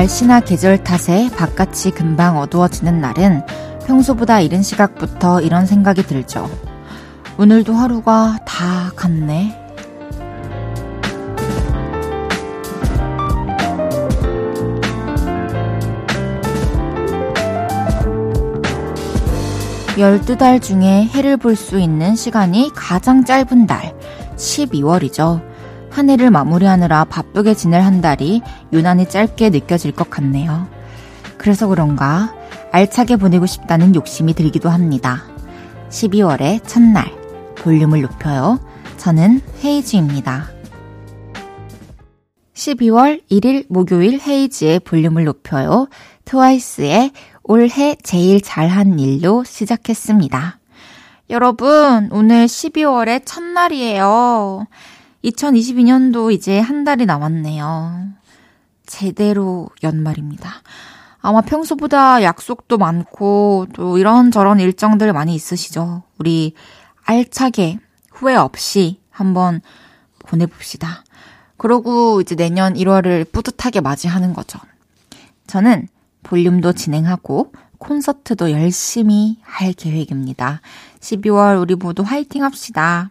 날씨나 계절 탓에 바깥이 금방 어두워지는 날은 평소보다 이른 시각부터 이런 생각이 들죠. 오늘도 하루가 다 갔네. 열두 달 중에 해를 볼 수 있는 시간이 가장 짧은 달, 12월이죠. 한 해를 마무리하느라 바쁘게 지낼 한 달이 유난히 짧게 느껴질 것 같네요. 그래서 그런가 알차게 보내고 싶다는 욕심이 들기도 합니다. 12월의 첫날, 볼륨을 높여요. 저는 헤이즈입니다. 12월 1일 목요일 헤이즈의 볼륨을 높여요. 트와이스의 올해 제일 잘한 일로 시작했습니다. 여러분, 오늘 12월의 첫날이에요. 2022년도 이제 한 달이 남았네요. 제대로 연말입니다. 아마 평소보다 약속도 많고 또 이런저런 일정들 많이 있으시죠? 우리 알차게 후회 없이 한번 보내봅시다. 그러고 이제 내년 1월을 뿌듯하게 맞이하는 거죠. 저는 볼륨도 진행하고 콘서트도 열심히 할 계획입니다. 12월 우리 모두 화이팅 합시다.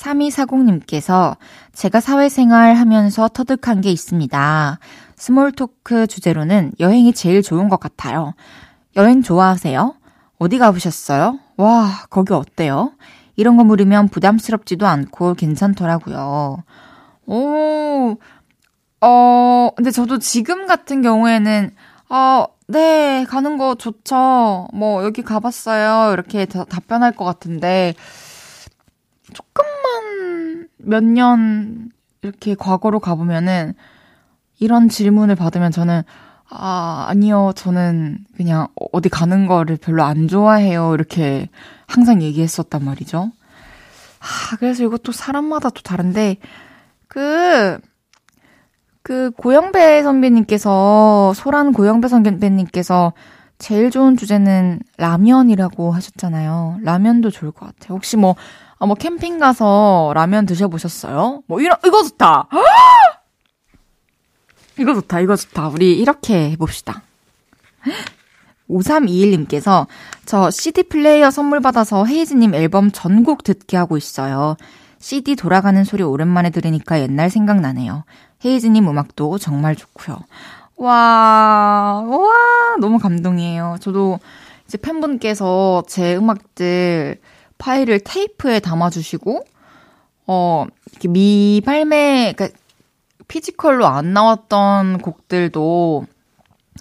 3240님께서 제가 사회생활 하면서 터득한 게 있습니다. small talk 주제로는 여행이 제일 좋은 것 같아요. 여행 좋아하세요? 어디 가보셨어요? 와, 거기 어때요? 이런 거 물으면 부담스럽지도 않고 괜찮더라고요. 오, 어, 근데 저도 지금 같은 경우에는, 어, 네, 가는 거 좋죠. 뭐, 여기 가봤어요. 이렇게 다, 답변할 것 같은데, 조금만 몇 년 이렇게 과거로 가보면은, 이런 질문을 받으면 저는, 아, 아니요. 저는 그냥 어디 가는 거를 별로 안 좋아해요. 이렇게 항상 얘기했었단 말이죠. 아, 그래서 이것도 사람마다 또 다른데, 그, 그 고영배 선배님께서 소란 고영배 선배님께서 제일 좋은 주제는 라면이라고 하셨잖아요. 라면도 좋을 것 같아요. 혹시 뭐, 아, 뭐 캠핑 가서 라면 드셔보셨어요? 뭐 이런 이거 좋다. 이거 좋다. 이거 좋다. 우리 이렇게 해봅시다. 5321님께서 저 CD 플레이어 선물 받아서 헤이즈님 앨범 전곡 듣게 하고 있어요. CD 돌아가는 소리 오랜만에 들으니까 옛날 생각나네요. 헤이즈님 음악도 정말 좋고요. 와, 와, 너무 감동이에요. 저도 이제 팬분께서 제 음악들 파일을 테이프에 담아주시고, 어, 이렇게 미발매, 그러니까 physical로 안 나왔던 곡들도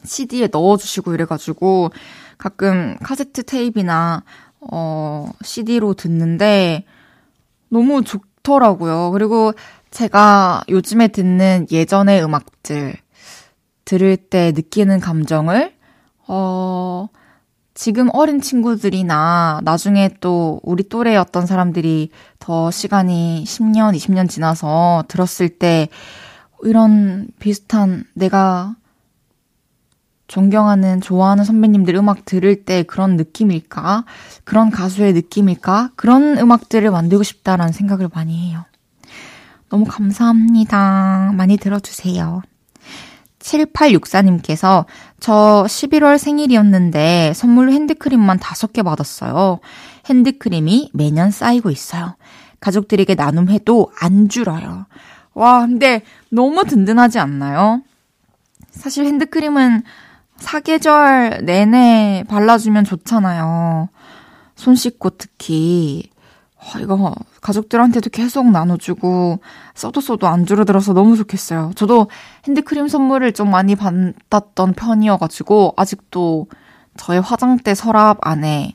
CD에 넣어주시고 이래가지고 가끔 카세트 테이프나 어, CD로 듣는데 너무 좋더라고요. 그리고 제가 요즘에 듣는 예전의 음악들 들을 때 느끼는 감정을 어 지금 어린 친구들이나 나중에 또 우리 또래 어떤 사람들이 더 시간이 10년, 20년 지나서 들었을 때 이런 비슷한 내가 존경하는, 좋아하는 선배님들 음악 들을 때 그런 느낌일까? 그런 가수의 느낌일까? 그런 음악들을 만들고 싶다라는 생각을 많이 해요. 너무 감사합니다. 많이 들어주세요. 7864님께서 저 11월 생일이었는데 선물로 핸드크림만 5개 받았어요. 핸드크림이 매년 쌓이고 있어요. 가족들에게 나눔해도 안 줄어요. 와, 근데 너무 든든하지 않나요? 사실 핸드크림은 사계절 내내 발라주면 좋잖아요. 손 씻고 특히. 와, 이거 가족들한테도 계속 나눠주고 써도 써도 안 줄어들어서 너무 좋겠어요. 저도 핸드크림 선물을 좀 많이 받았던 편이어가지고 아직도 저의 화장대 서랍 안에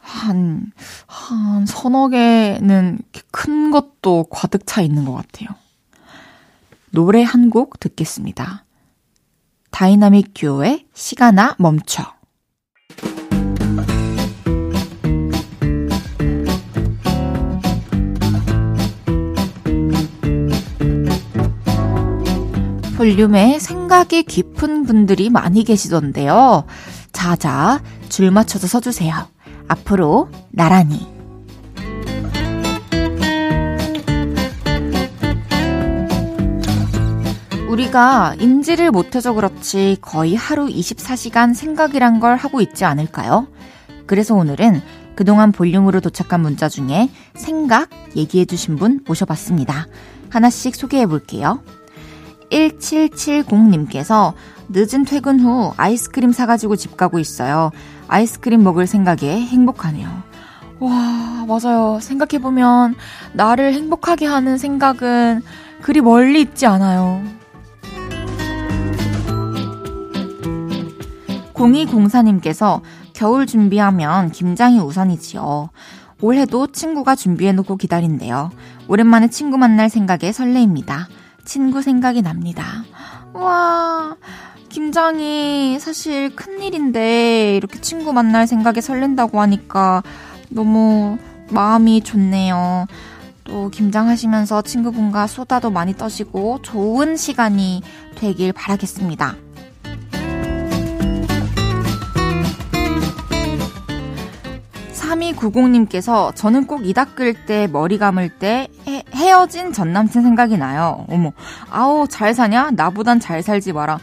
한, 한 서너 개는 큰 것도 가득 차 있는 것 같아요. 노래 한 곡 듣겠습니다. 다이나믹 듀오의 시간아 멈춰. 볼륨에 생각이 깊은 분들이 많이 계시던데요. 자자, 줄 맞춰서 서주세요. 앞으로 나란히. 우리가 인지를 못해서 그렇지 거의 하루 24시간 생각이란 걸 하고 있지 않을까요? 그래서 오늘은 그동안 볼륨으로 도착한 문자 중에 생각 얘기해주신 분 모셔봤습니다. 하나씩 소개해 볼게요. 1770님께서 늦은 퇴근 후 아이스크림 사가지고 집 가고 있어요. 아이스크림 먹을 생각에 행복하네요. 와, 맞아요. 생각해보면 나를 행복하게 하는 생각은 그리 멀리 있지 않아요. 0204님께서 겨울 준비하면 김장이 우선이지요. 올해도 친구가 준비해놓고 기다린대요. 오랜만에 친구 만날 생각에 설레입니다. 친구 생각이 납니다. 와, 김장이 사실 큰일인데 이렇게 친구 만날 생각에 설렌다고 하니까 너무 마음이 좋네요. 또 김장하시면서 친구분과 수다도 많이 떠시고 좋은 시간이 되길 바라겠습니다. 3290님께서 저는 꼭 이 닦을 때 머리 감을 때 헤, 헤어진 전 남친 생각이 나요. 어머, 아우 잘 사냐? 나보단 잘 살지 마라.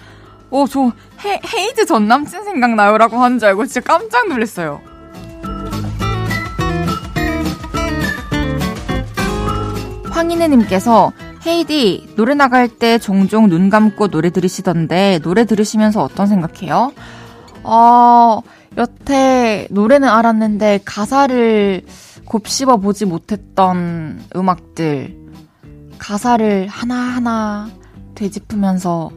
어, 저 헤, 헤이즈 전 남친 생각나요? 라고 하는 줄 알고 진짜 깜짝 놀랐어요. 황인혜님께서 헤이디 노래 나갈 때 종종 눈 감고 노래 들으시던데 노래 들으시면서 어떤 생각해요? 어, 여태 노래는 알았는데 가사를 곱씹어 보지 못했던 음악들 가사를 하나하나 되짚으면서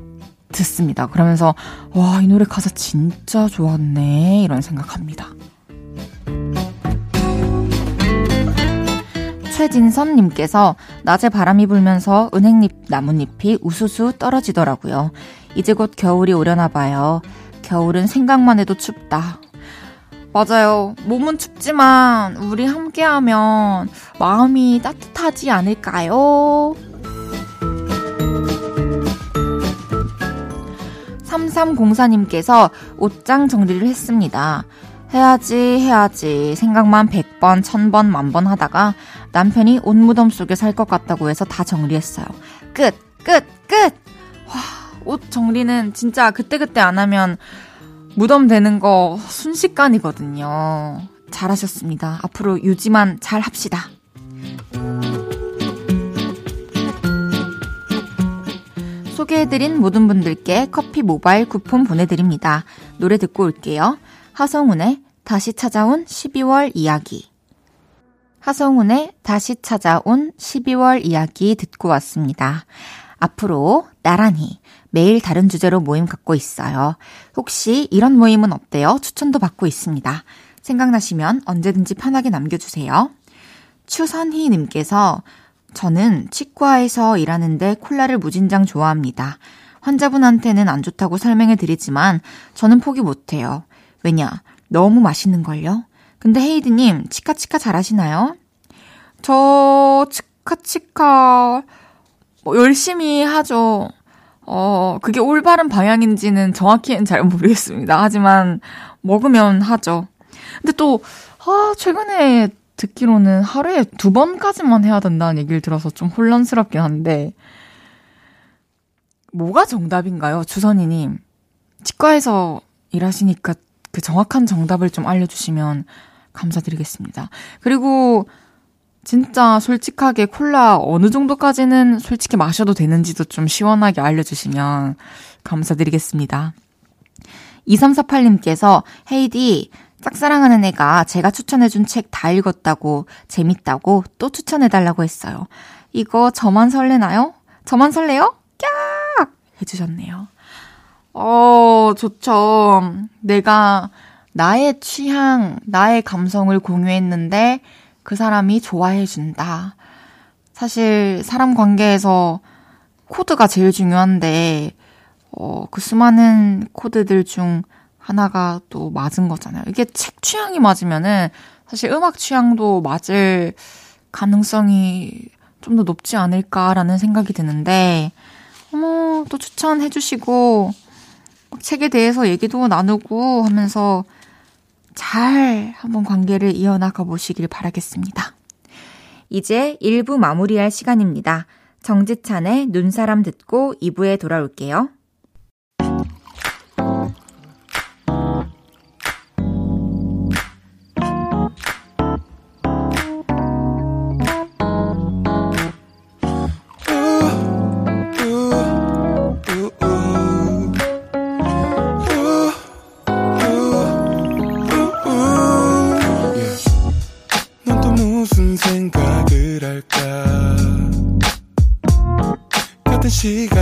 듣습니다. 그러면서 와, 이 노래 가사 진짜 좋았네. 이런 생각합니다. 최진선님께서 낮에 바람이 불면서 은행잎 나뭇잎이 우수수 떨어지더라고요. 이제 곧 겨울이 오려나 봐요. 겨울은 생각만 해도 춥다. 맞아요. 몸은 춥지만 우리 함께하면 마음이 따뜻하지 않을까요? 3304님께서 옷장 정리를 했습니다. 해야지, 해야지. 생각만 100번, 1000번, 만번 하다가 남편이 옷 무덤 속에 살 것 같다고 해서 다 정리했어요. 끝, 끝, 끝! 와, 옷 정리는 진짜 그때그때 안 하면 무덤 되는 거 순식간이거든요. 잘하셨습니다. 앞으로 유지만 잘 합시다. 소개해드린 모든 분들께 커피 모바일 쿠폰 보내드립니다. 노래 듣고 올게요. 하성운의 다시 찾아온 12월 이야기. 하성운의 다시 찾아온 12월 이야기 듣고 왔습니다. 앞으로 나란히 매일 다른 주제로 모임 갖고 있어요. 혹시 이런 모임은 어때요? 추천도 받고 있습니다. 생각나시면 언제든지 편하게 남겨주세요. 추선희님께서 저는 치과에서 일하는데 콜라를 무진장 좋아합니다. 환자분한테는 안 좋다고 설명해 드리지만 저는 포기 못해요. 왜냐? 너무 맛있는걸요? 근데 헤이드님, 치카치카 잘하시나요? 저, 치카치카, 뭐 열심히 하죠. 어, 그게 올바른 방향인지는 정확히는 잘 모르겠습니다. 하지만 먹으면 하죠. 근데 또, 아, 최근에 듣기로는 하루에 두 번까지만 해야 된다는 얘기를 들어서 좀 혼란스럽긴 한데, 뭐가 정답인가요? 주선이님. 치과에서 일하시니까 그 정확한 정답을 좀 알려주시면 감사드리겠습니다. 그리고 진짜 솔직하게 콜라 어느 정도까지는 솔직히 마셔도 되는지도 좀 시원하게 알려주시면 감사드리겠습니다. 2348님께서 헤이디 짝사랑하는 애가 제가 추천해준 책 다 읽었다고 재밌다고 또 추천해달라고 했어요. 이거 저만 설레나요? 저만 설레요? 깍! 해주셨네요. 어, 좋죠. 내가 나의 취향, 나의 감성을 공유했는데 그 사람이 좋아해준다. 사실 사람 관계에서 코드가 제일 중요한데, 어, 그 수많은 코드들 중 하나가 또 맞은 거잖아요. 이게 책 취향이 맞으면은 사실 음악 취향도 맞을 가능성이 좀 더 높지 않을까라는 생각이 드는데, 어머, 또 추천해주시고, 책에 대해서 얘기도 나누고 하면서 잘 한번 관계를 이어나가 보시길 바라겠습니다. 이제 1부 마무리할 시간입니다. 정지찬의 눈사람 듣고 2부에 돌아올게요.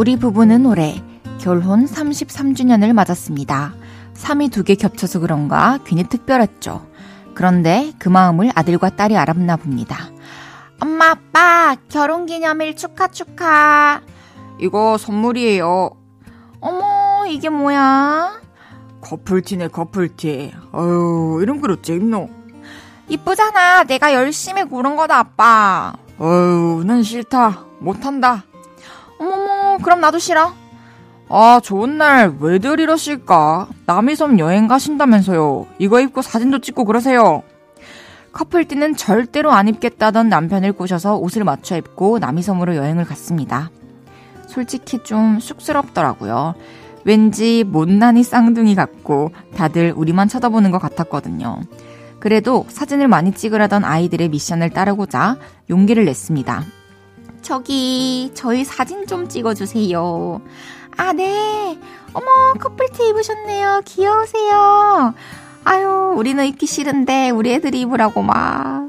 우리 부부는 올해 결혼 33주년을 맞았습니다. 3이 두 개 겹쳐서 그런가 괜히 특별했죠. 그런데 그 마음을 아들과 딸이 알았나 봅니다. 엄마, 아빠, 결혼 기념일 축하, 축하. 이거 선물이에요. 어머, 이게 뭐야? 커플티네, 커플티. 어휴, 이름 그렇지, 입노. 이쁘잖아. 내가 열심히 고른 거다, 아빠. 어휴, 난 싫다. 못한다. 그럼 나도 싫어. 아, 좋은 날 왜들 이러실까? 남이섬 여행 가신다면서요. 이거 입고 사진도 찍고 그러세요. 커플띠는 절대로 안 입겠다던 남편을 꼬셔서 옷을 맞춰 입고 남이섬으로 여행을 갔습니다. 솔직히 좀 쑥스럽더라고요. 왠지 못난이 쌍둥이 같고 다들 우리만 쳐다보는 것 같았거든요. 그래도 사진을 많이 찍으라던 아이들의 미션을 따르고자 용기를 냈습니다. 저기, 저희 사진 좀 찍어주세요. 아, 네. 어머, 커플티 입으셨네요. 귀여우세요. 아유, 우리는 입기 싫은데 우리 애들이 입으라고 막.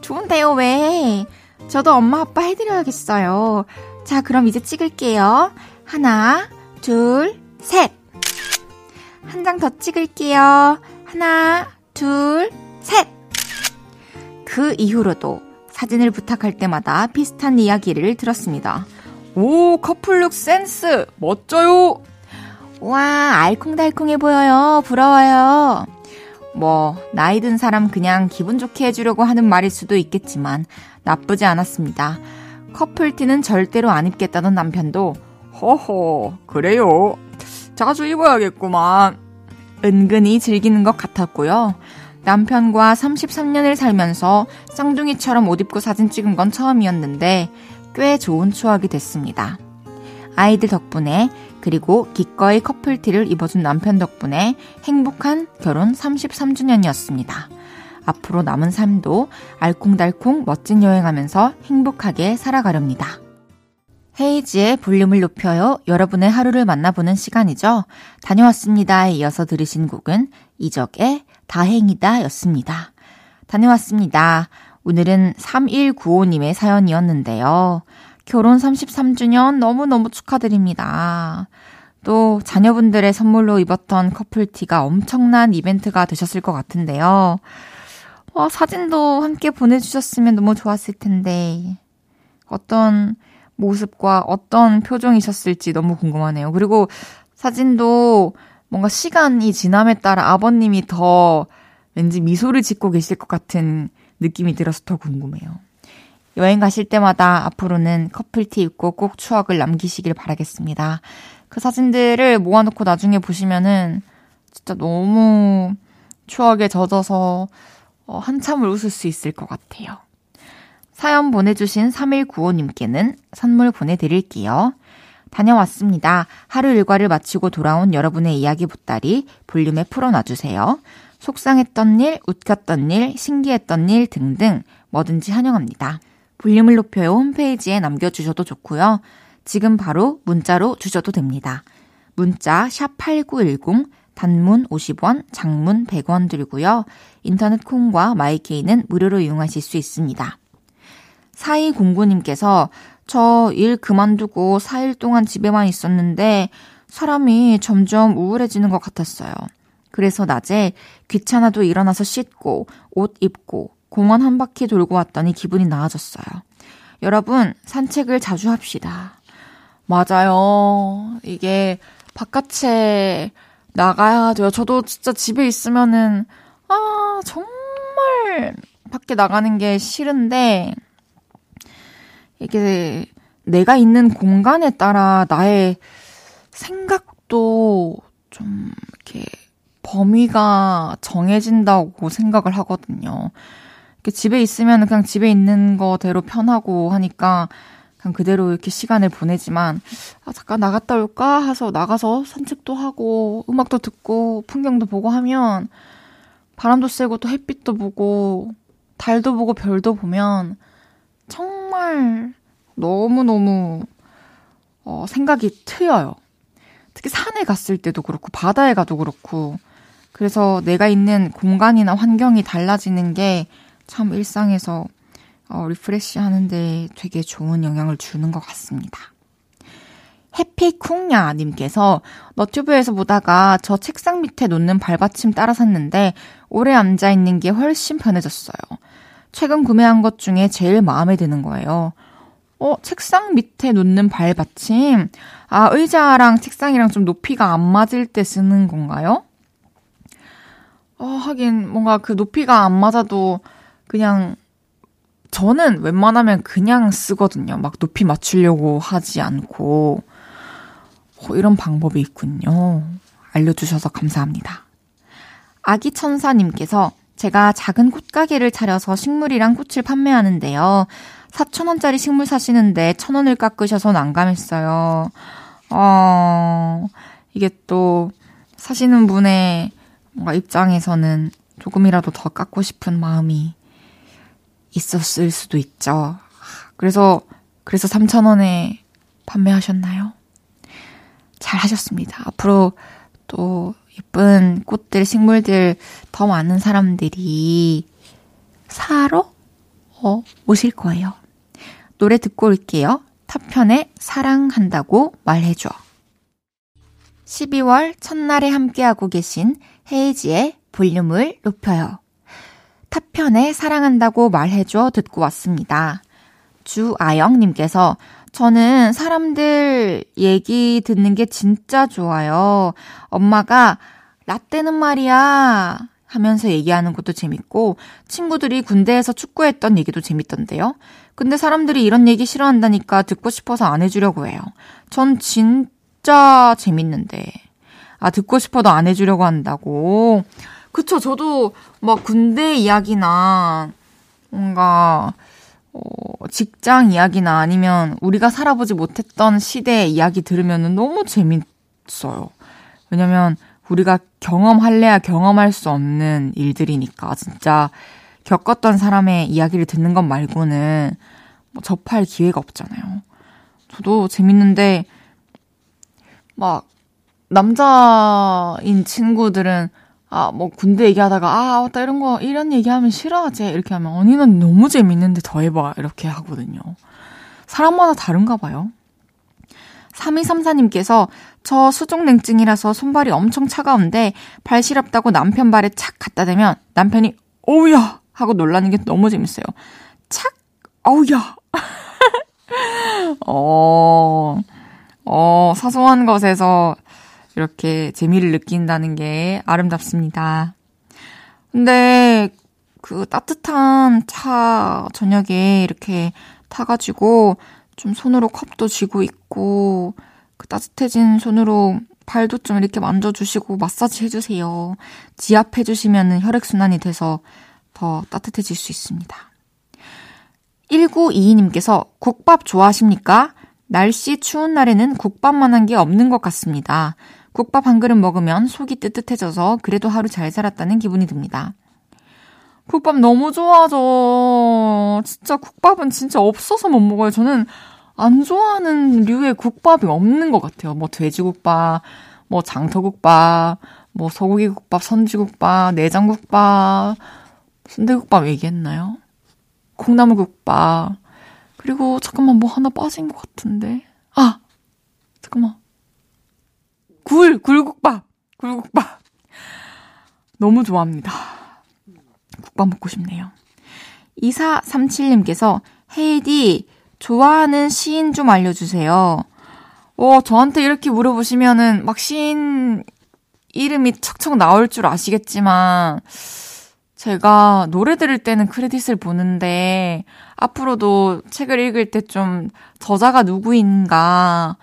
좋은데요, 왜? 저도 엄마 아빠 해드려야겠어요. 자, 그럼 이제 찍을게요. 하나, 둘, 셋. 한 장 더 찍을게요. 하나, 둘, 셋. 그 이후로도 사진을 부탁할 때마다 비슷한 이야기를 들었습니다. 오, 커플룩 센스! 멋져요! 와, 알콩달콩해 보여요. 부러워요. 뭐, 나이 든 사람 그냥 기분 좋게 해주려고 하는 말일 수도 있겠지만, 나쁘지 않았습니다. 커플티는 절대로 안 입겠다던 남편도, 허허, 그래요. 자주 입어야겠구만. 은근히 즐기는 것 같았고요. 남편과 33년을 살면서 쌍둥이처럼 옷 입고 사진 찍은 건 처음이었는데, 꽤 좋은 추억이 됐습니다. 아이들 덕분에 그리고 기꺼이 커플티를 입어준 남편 덕분에 행복한 결혼 33주년이었습니다. 앞으로 남은 삶도 알콩달콩 멋진 여행하면서 행복하게 살아가렵니다. 헤이지의 볼륨을 높여요. 여러분의 하루를 만나보는 시간이죠. 다녀왔습니다에 이어서 들으신 곡은 이적의 다행이다 였습니다. 다녀왔습니다. 오늘은 3195님의 사연이었는데요. 결혼 33주년 너무너무 축하드립니다. 또 자녀분들의 선물로 입었던 커플티가 엄청난 이벤트가 되셨을 것 같은데요. 어, 사진도 함께 보내주셨으면 너무 좋았을 텐데, 어떤 모습과 어떤 표정이셨을지 너무 궁금하네요. 그리고 사진도 뭔가 시간이 지남에 따라 아버님이 더 왠지 미소를 짓고 계실 것 같은 느낌이 들어서 더 궁금해요. 여행 가실 때마다 앞으로는 커플티 입고 꼭 추억을 남기시길 바라겠습니다. 그 사진들을 모아놓고 나중에 보시면은 진짜 너무 추억에 젖어서 어, 한참을 웃을 수 있을 것 같아요. 사연 보내주신 3195님께는 선물 보내드릴게요. 다녀왔습니다. 하루 일과를 마치고 돌아온 여러분의 이야기 보따리 볼륨에 풀어놔주세요. 속상했던 일, 웃겼던 일, 신기했던 일 등등 뭐든지 환영합니다. 볼륨을 높여요 홈페이지에 남겨주셔도 좋고요. 지금 바로 문자로 주셔도 됩니다. 문자 샵8910 단문 50원, 장문 100원 들고요. 인터넷 콩과 마이케이는 무료로 이용하실 수 있습니다. 4209님께서 저 일 그만두고 4일 동안 집에만 있었는데 사람이 점점 우울해지는 것 같았어요. 그래서 낮에 귀찮아도 일어나서 씻고 옷 입고 공원 한 바퀴 돌고 왔더니 기분이 나아졌어요. 여러분, 산책을 자주 합시다. 맞아요. 이게 바깥에 나가야 돼요. 저도 진짜 집에 있으면은, 아, 정말 밖에 나가는 게 싫은데, 이게 내가 있는 공간에 따라 나의 생각도 좀 이렇게 범위가 정해진다고 생각을 하거든요. 집에 있으면 그냥 집에 있는 거대로 편하고 하니까 그냥 그대로 이렇게 시간을 보내지만, 아, 잠깐 나갔다 올까? 해서 나가서 산책도 하고, 음악도 듣고, 풍경도 보고 하면, 바람도 쐬고 또 햇빛도 보고, 달도 보고 별도 보면, 정말 너무너무, 어, 생각이 트여요. 특히 산에 갔을 때도 그렇고, 바다에 가도 그렇고, 그래서 내가 있는 공간이나 환경이 달라지는 게 참 일상에서 어, refresh 하는데 되게 좋은 영향을 주는 것 같습니다. 해피쿵야님께서 너튜브에서 보다가 저 책상 밑에 놓는 발받침 따라 샀는데 오래 앉아있는 게 훨씬 편해졌어요. 최근 구매한 것 중에 제일 마음에 드는 거예요. 어, 책상 밑에 놓는 발받침. 아, 의자랑 책상이랑 좀 높이가 안 맞을 때 쓰는 건가요? 어, 하긴 뭔가 그 높이가 안 맞아도 그냥 저는 웬만하면 그냥 쓰거든요. 막 높이 맞추려고 하지 않고. 어, 이런 방법이 있군요. 알려주셔서 감사합니다. 아기 천사님께서 제가 작은 꽃가게를 차려서 식물이랑 꽃을 판매하는데요. 4천원짜리 식물 사시는데 천원을 깎으셔서 난감했어요. 어, 이게 또 사시는 분의 뭔가 입장에서는 조금이라도 더 깎고 싶은 마음이 있었을 수도 있죠. 그래서, 그래서 3,000원에 판매하셨나요? 잘 하셨습니다. 앞으로 또 예쁜 꽃들, 식물들 더 많은 사람들이 사러 어, 오실 거예요. 노래 듣고 올게요. 타편의 사랑한다고 말해줘. 12월 첫날에 함께하고 계신 헤이지의 볼륨을 높여요. 타편에 사랑한다고 말해줘 듣고 왔습니다. 주아영님께서 저는 사람들 얘기 듣는 게 진짜 좋아요. 엄마가 라떼는 말이야 하면서 얘기하는 것도 재밌고 친구들이 군대에서 축구했던 얘기도 재밌던데요. 근데 사람들이 이런 얘기 싫어한다니까 듣고 싶어서 안 해주려고 해요. 전 진짜 재밌는데. 아, 듣고 싶어도 안 해주려고 한다고. 그쵸. 저도 막 군대 이야기나 뭔가 어, 직장 이야기나 아니면 우리가 살아보지 못했던 시대의 이야기 들으면 너무 재밌어요. 왜냐면 우리가 경험할래야 경험할 수 없는 일들이니까 진짜 겪었던 사람의 이야기를 듣는 것 말고는 뭐 접할 기회가 없잖아요. 저도 재밌는데 막 남자인 친구들은 아, 뭐 군대 얘기하다가 아, 맞다 이런 거 이런 얘기하면 싫어하지. 이렇게 하면 언니 는 너무 재밌는데 더 해봐. 이렇게 하거든요. 사람마다 다른가 봐요. 3234님께서 저 수족냉증이라서 손발이 엄청 차가운데 발 시렵다고 남편 발에 착 갖다 대면 남편이 어우야 하고 놀라는 게 너무 재밌어요. 착 어우야. 어, 어, 사소한 것에서 이렇게 재미를 느낀다는 게 아름답습니다. 근데 그 따뜻한 차 저녁에 이렇게 타가지고 좀 손으로 컵도 쥐고 있고 그 따뜻해진 손으로 발도 좀 이렇게 만져주시고 마사지 해주세요. 지압해주시면 혈액순환이 돼서 더 따뜻해질 수 있습니다. 1922님께서 국밥 좋아하십니까? 날씨 추운 날에는 국밥만한 게 없는 것 같습니다. 국밥 한 그릇 먹으면 속이 뜨뜻해져서 그래도 하루 잘 살았다는 기분이 듭니다. 국밥 너무 좋아하죠. 진짜 국밥은 진짜 없어서 못 먹어요. 저는 안 좋아하는 류의 국밥이 없는 것 같아요. 뭐 돼지국밥, 뭐 장터국밥, 뭐 소고기국밥, 선지국밥, 내장국밥, 순대국밥 얘기했나요? 콩나물국밥. 그리고 잠깐만 뭐 하나 빠진 것 같은데. 아! 잠깐만. 굴! 굴국밥! 굴국밥. 너무 좋아합니다. 국밥 먹고 싶네요. 2437님께서 헤이디 좋아하는 시인 좀 알려주세요. 어, 저한테 이렇게 물어보시면은 막 시인 이름이 척척 나올 줄 아시겠지만 제가 노래 들을 때는 크레딧을 보는데 앞으로도 책을 읽을 때 좀 저자가 누구인가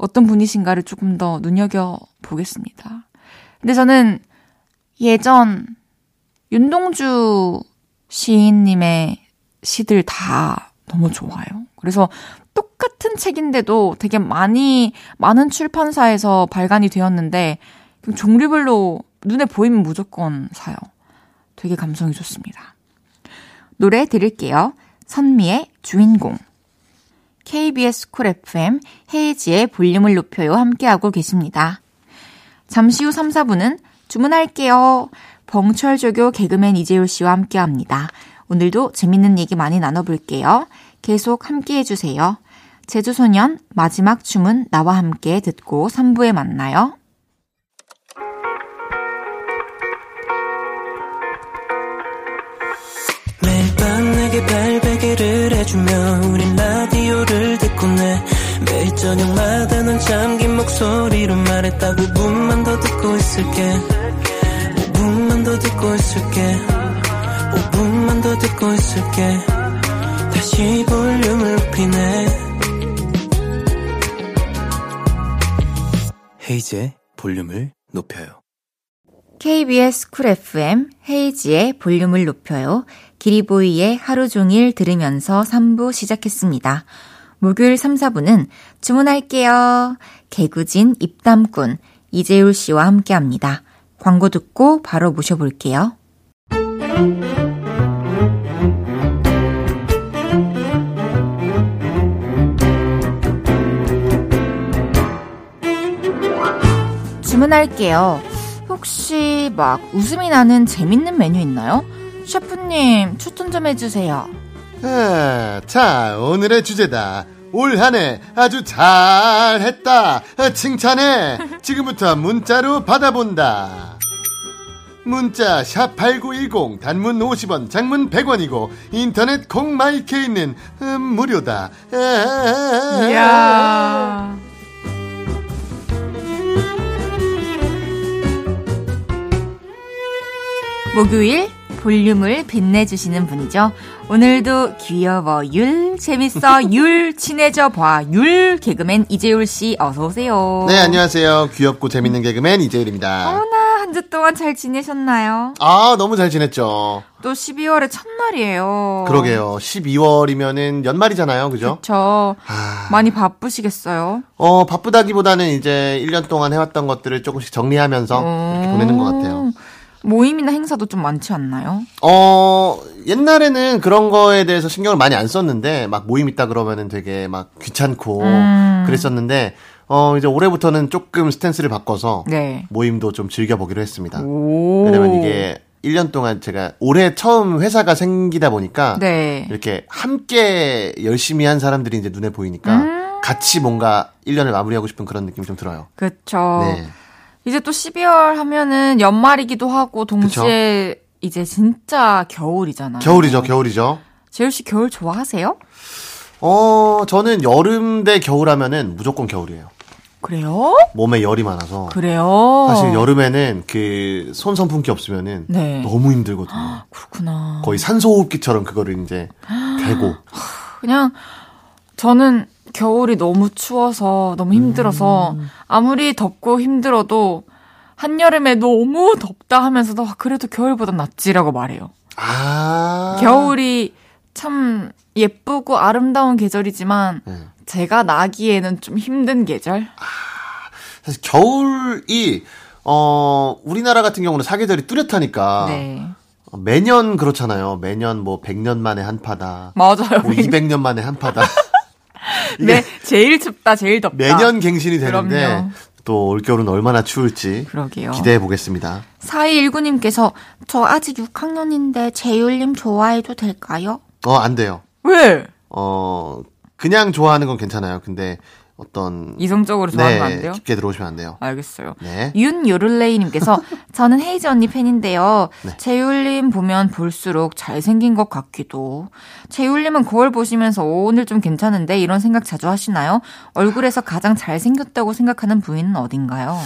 어떤 분이신가를 조금 더 눈여겨 보겠습니다. 근데 저는 예전 윤동주 시인님의 시들 다 너무 좋아요. 그래서 똑같은 책인데도 되게 많이, 많은 출판사에서 발간이 되었는데, 종류별로 눈에 보이면 무조건 사요. 되게 감성이 좋습니다. 노래 들을게요. 선미의 주인공. KBS 쿨 FM 헤이지의 볼륨을 높여요 함께하고 계십니다. 잠시 후 3, 4분은 주문할게요. 벙철조교 개그맨 이재율 씨와 함께합니다. 오늘도 재밌는 얘기 많이 나눠볼게요. 계속 함께 해주세요. 제주소년 마지막 춤은 나와 함께 듣고 3부에 만나요. 매일 밤 내게 발베개를 해주며 우린 라디오를 듣고 내 매일 저녁마다 넌 잠긴 목소리로 말했다 5분만 더 듣고 있을게. 5분만 더 듣고 있을게. 5분만 더 듣고 있을게. 다시 볼륨을 높이네. 헤이즈의 볼륨을 높여요. KBS 쿨 FM 헤이지의 볼륨을 높여요. 기리보이의 하루 종일 들으면서 3부 시작했습니다. 목요일 3, 4부는 주문할게요. 개구진 입담꾼 이재율 씨와 함께 합니다. 광고 듣고 바로 모셔볼게요. 주문할게요. 혹시 막 웃음이 나는 재밌는 메뉴 있나요? 셰프님 추천 좀 해주세요. 아, 자 오늘의 주제다. 올 한해 아주 잘했다. 칭찬해. 지금부터 문자로 받아본다. 문자 샵 8910 단문 50원 장문 100원이고 인터넷 콩마이케이는 음, 무료다. 이야. 목요일 볼륨을 빛내주시는 분이죠. 오늘도 귀여워 율 재밌어 율 친해져 봐 율 개그맨 이재율 씨 어서 오세요. 네 안녕하세요 귀엽고 재밌는 개그맨 이재율입니다. 어머나 한 주 동안 잘 지내셨나요? 아 너무 잘 지냈죠. 또 12월의 첫날이에요. 그러게요. 12월이면은 연말이잖아요, 그죠? 그렇죠. 아... 많이 바쁘시겠어요? 어 바쁘다기보다는 이제 1년 동안 해왔던 것들을 조금씩 정리하면서 음... 이렇게 보내는 것 같아요. 모임이나 행사도 좀 많지 않나요? 어, 옛날에는 그런 거에 대해서 신경을 많이 안 썼는데, 막 모임 있다 그러면은 되게 막 귀찮고 음. 그랬었는데, 어, 이제 올해부터는 조금 스탠스를 바꿔서 네. 모임도 좀 즐겨보기로 했습니다. 왜냐면 이게 1년 동안 제가 올해 처음 회사가 생기다 보니까 네. 이렇게 함께 열심히 한 사람들이 이제 눈에 보이니까 음. 같이 뭔가 1년을 마무리하고 싶은 그런 느낌이 좀 들어요. 그렇죠. 네. 이제 또 12월 하면은 연말이기도 하고 동시에 그쵸? 이제 진짜 겨울이잖아요. 겨울이죠, 겨울이죠. 재율 씨 겨울 좋아하세요? 어, 저는 여름 대 겨울 하면은 무조건 겨울이에요. 그래요? 몸에 열이 많아서. 그래요? 사실 여름에는 그 손 선풍기 없으면은 네. 너무 힘들거든요. 그렇구나. 거의 산소호흡기처럼 그거를 이제 대고. 그냥 저는 겨울이 너무 추워서 너무 힘들어서 음. 아무리 덥고 힘들어도 한여름에 너무 덥다 하면서도 아, 그래도 겨울보다 낫지라고 말해요. 아. 겨울이 참 예쁘고 아름다운 계절이지만 네. 제가 나기에는 좀 힘든 계절. 아, 사실 겨울이 어 우리나라 같은 경우는 사계절이 뚜렷하니까 네. 매년 그렇잖아요. 매년 뭐 100년 만에 한 파다. 맞아요. 뭐 200년 만에 한 파다. 네, 제일 춥다, 제일 덥다. 매년 갱신이 되는데 또 올겨울은 얼마나 추울지 그러게요. 기대해 보겠습니다. 4219님께서 저 아직 6학년인데 재율님 좋아해도 될까요? 어, 안 돼요. 왜? 어, 그냥 좋아하는 건 괜찮아요. 근데 어떤 이성적으로 좋아하면 네, 안 돼요? 깊게 들어오시면 안 돼요. 알겠어요. 네. 윤요를레이님께서 저는 헤이즈 언니 팬인데요. 네. 재율님 보면 볼수록 잘생긴 것 같기도. 재율님은 거울 보시면서 오늘 좀 괜찮은데 이런 생각 자주 하시나요? 얼굴에서 가장 잘생겼다고 생각하는 부위는 어딘가요?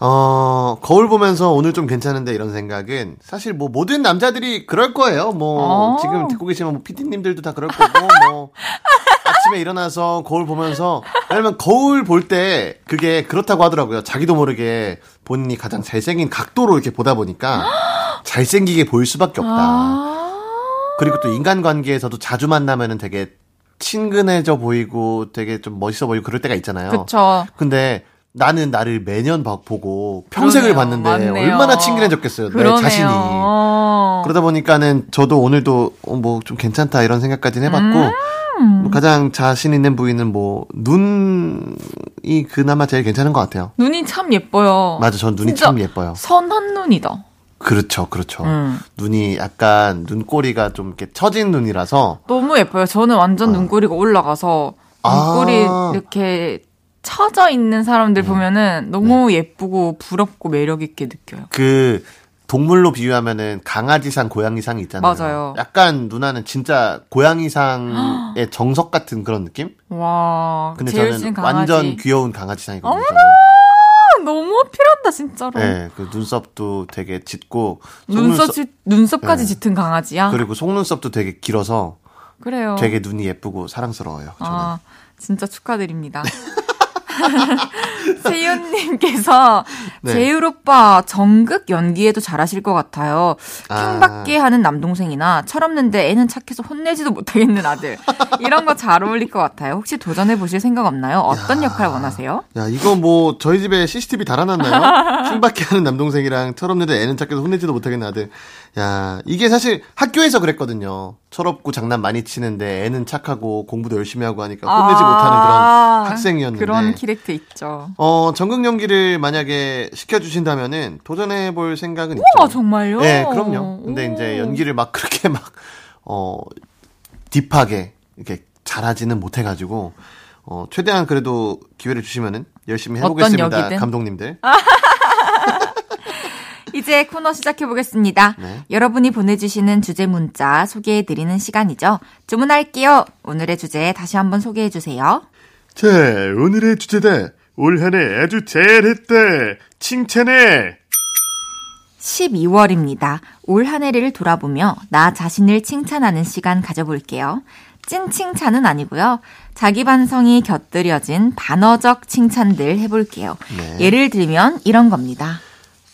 어, 거울 보면서 오늘 좀 괜찮은데 이런 생각은 사실 뭐 모든 남자들이 그럴 거예요. 뭐 어. 지금 듣고 계시면 뭐 PD님들도 다 그럴 거고 뭐 아침에 일어나서 거울 보면서 왜냐면 거울 볼 때 그게 그렇다고 하더라고요. 자기도 모르게 본인이 가장 잘생긴 각도로 이렇게 보다 보니까 잘생기게 보일 수밖에 없다. 아. 그리고 또 인간관계에서도 자주 만나면은 되게 친근해져 보이고 되게 좀 멋있어 보이고 그럴 때가 있잖아요. 그쵸. 근데 나는 나를 매년 보고 평생을 그러네요. 봤는데 맞네요. 얼마나 친근해졌겠어요. 그러네요. 내 자신이. 그러다 보니까는 저도 오늘도 어, 뭐좀 괜찮다 이런 생각까지는 해봤고 음. 뭐 가장 자신 있는 부위는 뭐 눈이 그나마 제일 괜찮은 것 같아요. 눈이 참 예뻐요. 맞아, 전 눈이 참 예뻐요. 선한 눈이다. 그렇죠, 그렇죠. 음. 눈이 약간 눈꼬리가 좀 이렇게 처진 눈이라서 너무 예뻐요. 저는 완전 어. 눈꼬리가 올라가서 눈꼬리 아. 이렇게 처져 있는 사람들 네. 보면은 너무 네. 예쁘고 부럽고 매력 있게 느껴요. 그 동물로 비유하면은 강아지상, 고양이상이 있잖아요. 맞아요. 약간 누나는 진짜 고양이상의 정석 같은 그런 느낌? 와. 근데 저는 완전 귀여운 강아지상이거든요. 어머나! 너무 어필한다 진짜로. 네, 그 눈썹도 되게 짙고 눈썹 지, 눈썹까지 네. 짙은 강아지야. 그리고 속눈썹도 되게 길어서 그래요. 되게 눈이 예쁘고 사랑스러워요. 저는. 아, 진짜 축하드립니다. 세윤님께서 네. 재율 오빠 정극 연기에도 잘하실 것 같아요. 킹받게 아. 하는 남동생이나 철없는데 애는 착해서 혼내지도 못하겠는 아들 이런 거 잘 어울릴 것 같아요. 혹시 도전해 보실 생각 없나요? 어떤 야. 역할 원하세요? 야 이거 뭐 저희 집에 CCTV 달아놨나요? 킹받게 하는 남동생이랑 철없는데 애는 착해서 혼내지도 못하겠는 아들. 야 이게 사실 학교에서 그랬거든요. 철없고 장난 많이 치는데 애는 착하고 공부도 열심히 하고 하니까 혼내지 아~ 못하는 그런 학생이었는데 그런 캐릭터 있죠. 어 전극 연기를 만약에 시켜주신다면은 도전해 볼 생각은 우와, 있죠. 정말요? 네, 그럼요. 근데 오. 이제 연기를 막 그렇게 막 어 딥하게 이렇게 잘하지는 못해가지고 어 최대한 그래도 기회를 주시면은 열심히 해보겠습니다, 감독님들. 이제 코너 시작해 보겠습니다. 네. 여러분이 보내주시는 주제 문자 소개해 드리는 시간이죠. 주문할게요. 오늘의 주제 다시 한번 소개해 주세요. 자, 오늘의 주제다. 올한해 아주 잘했다. 칭찬해. 12월입니다. 올 한 해를 돌아보며 나 자신을 칭찬하는 시간 가져볼게요. 찐 칭찬은 아니고요. 자기 반성이 곁들여진 반어적 칭찬들 해볼게요. 네. 예를 들면 이런 겁니다.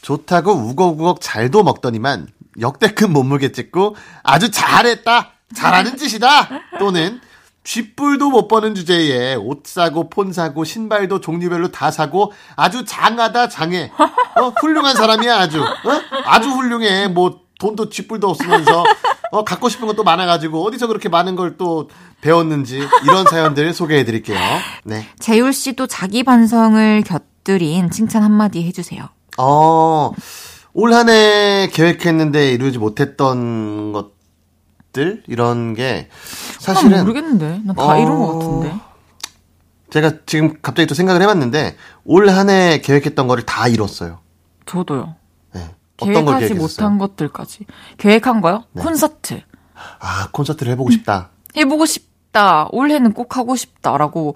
좋다고 우걱우걱 잘도 먹더니만 역대급 몸무게 찍고 아주 잘했다. 잘하는 짓이다. 또는 쥐뿔도 못 버는 주제에 옷 사고 폰 사고 신발도 종류별로 다 사고 아주 장하다 장해. 어 훌륭한 사람이야 아주. 어? 아주 훌륭해. 뭐 돈도 쥐뿔도 없으면서 어 갖고 싶은 것도 많아가지고 어디서 그렇게 많은 걸 또 배웠는지 이런 사연들 소개해드릴게요. 네. 재율 씨도 자기 반성을 곁들인 칭찬 한마디 해주세요. 어, 올 한 해 계획했는데 이루지 못했던 것들 이런 게 사실은 모르겠는데 나다 어, 이룬 것 같은데. 제가 지금 갑자기 또 생각을 해봤는데 올 한 해 계획했던 거를 다 이뤘어요. 저도요. 네. 어떤 걸 계획하지 못한 것들까지 계획한 거요? 네. 콘서트. 아 콘서트를 해보고 싶다. 해보고 싶다. 올해는 꼭 하고 싶다라고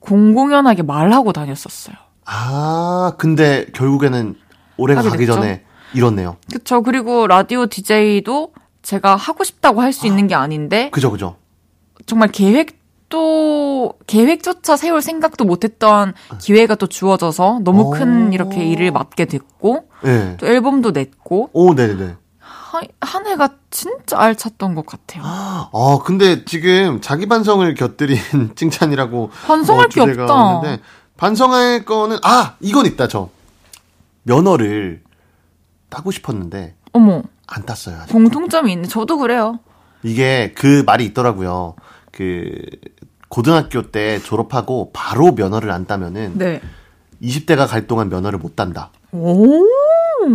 공공연하게 말하고 다녔었어요. 아, 근데 결국에는 올해가 가기 됐죠? 전에 이렇네요. 그쵸. 그리고 라디오 DJ도 제가 하고 싶다고 할 수 있는 게 아닌데. 그죠, 그죠. 정말 계획도, 계획조차 세울 생각도 못했던 기회가 또 주어져서 너무 큰 이렇게 일을 맡게 됐고. 네. 또 앨범도 냈고. 오, 네네네. 한, 한 해가 진짜 알찼던 것 같아요. 아, 근데 지금 자기 반성을 곁들인 칭찬이라고. 반성할 뭐게 없다. 없는데 반성할 거는, 아! 이건 있다, 저. 면허를 따고 싶었는데. 어머. 안 땄어요. 아직. 공통점이 있네. 저도 그래요. 이게 그 말이 있더라고요. 그, 고등학교 때 졸업하고 바로 면허를 안 따면은. 네. 20대가 갈 동안 면허를 못 딴다. 오.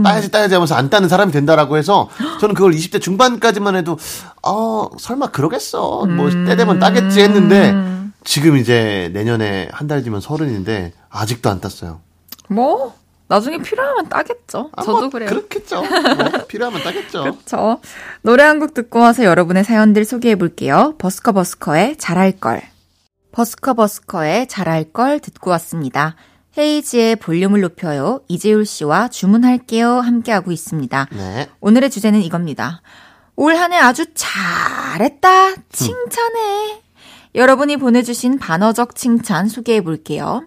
따야지 따야지 하면서 안 따는 사람이 된다라고 해서 저는 그걸 20대 중반까지만 해도 어 설마 그러겠어 뭐 때 되면 따겠지 했는데 지금 이제 내년에 한 달 뒤면 서른인데 아직도 안 땄어요. 뭐 나중에 필요하면 따겠죠. 아, 저도 뭐, 그래요. 그렇겠죠. 뭐, 필요하면 따겠죠. 그렇죠. 노래 한 곡 듣고 와서 여러분의 사연들 소개해 볼게요. 버스커 버스커의 잘할 걸. 버스커 버스커의 잘할 걸 듣고 왔습니다. 헤이지의 볼륨을 높여요. 이재율 씨와 주문할게요. 함께하고 있습니다. 네. 오늘의 주제는 이겁니다. 올 한 해 아주 잘했다. 칭찬해. 음. 여러분이 보내주신 반어적 칭찬 소개해 볼게요.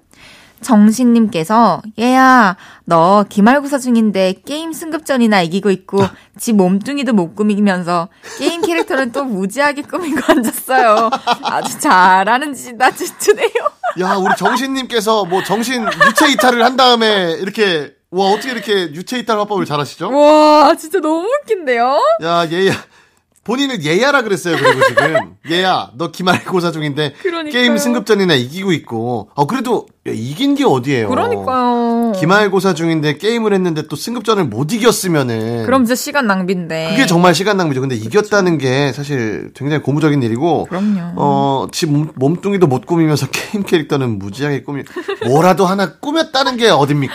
정신님께서 얘야 너 기말고사 중인데 게임 승급전이나 이기고 있고 지 몸뚱이도 못 꾸미면서 게임 캐릭터는 또 무지하게 꾸미고 앉았어요. 아주 잘하는 짓이다 지추네요. 야 우리 정신님께서 뭐 정신 유체 이탈을 한 다음에 이렇게 와 어떻게 이렇게 유체 이탈 화법을 잘하시죠? 와 진짜 너무 웃긴데요? 야 얘야 본인은 예야라 그랬어요. 그리고 지금 예야 너 기말 고사 중인데 그러니까요. 게임 승급전이나 이기고 있고 어 그래도 야, 이긴 게 어디예요? 그러니까요. 기말고사 중인데 게임을 했는데 또 승급전을 못 이겼으면은 그럼 진짜 시간 낭비인데 그게 정말 시간 낭비죠. 근데 그렇죠. 이겼다는 게 사실 굉장히 고무적인 일이고 그럼요. 어지 몸뚱이도 못 꾸미면서 게임 캐릭터는 무지하게 꾸미 뭐라도 하나 꾸몄다는 게 어딥니까?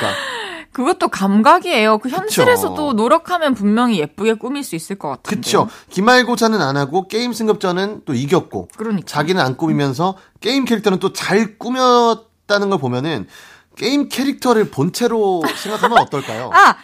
그것도 감각이에요. 그 현실에서도 그쵸. 노력하면 분명히 예쁘게 꾸밀 수 있을 것 같아요. 그렇죠. 기말고사는 안 하고 게임 승급전은 또 이겼고 그러니까. 자기는 안 꾸미면서 게임 캐릭터는 또 잘 꾸몄다는 걸 보면은 게임 캐릭터를 본체로 생각하면 어떨까요? 아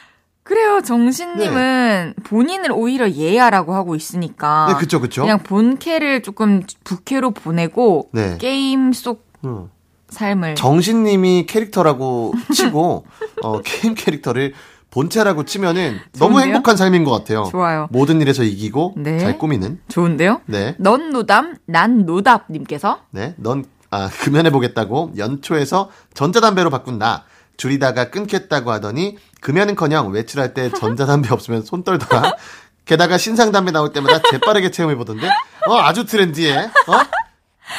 그래요. 정신님은 네. 본인을 오히려 예야라고 하고 있으니까. 네, 그쵸, 그쵸. 그냥 본캐를 조금 부캐로 보내고 네. 게임 속 음. 삶을 정신님이 캐릭터라고 치고 어, 게임 캐릭터를 본체라고 치면은 좋은데요? 너무 행복한 삶인 것 같아요. 좋아요. 모든 일에서 이기고 네. 잘 꾸미는. 좋은데요? 네. 넌 노담, 난 노답님께서. 네. 넌, 아, 금연해 보겠다고 연초에서 전자담배로 바꾼 나. 줄이다가 끊겠다고 하더니 금연은커녕 외출할 때 전자담배 없으면 손 떨더라. 게다가 신상 담배 나올 때마다 재빠르게 체험해 보던데. 어 아주 트렌디해. 어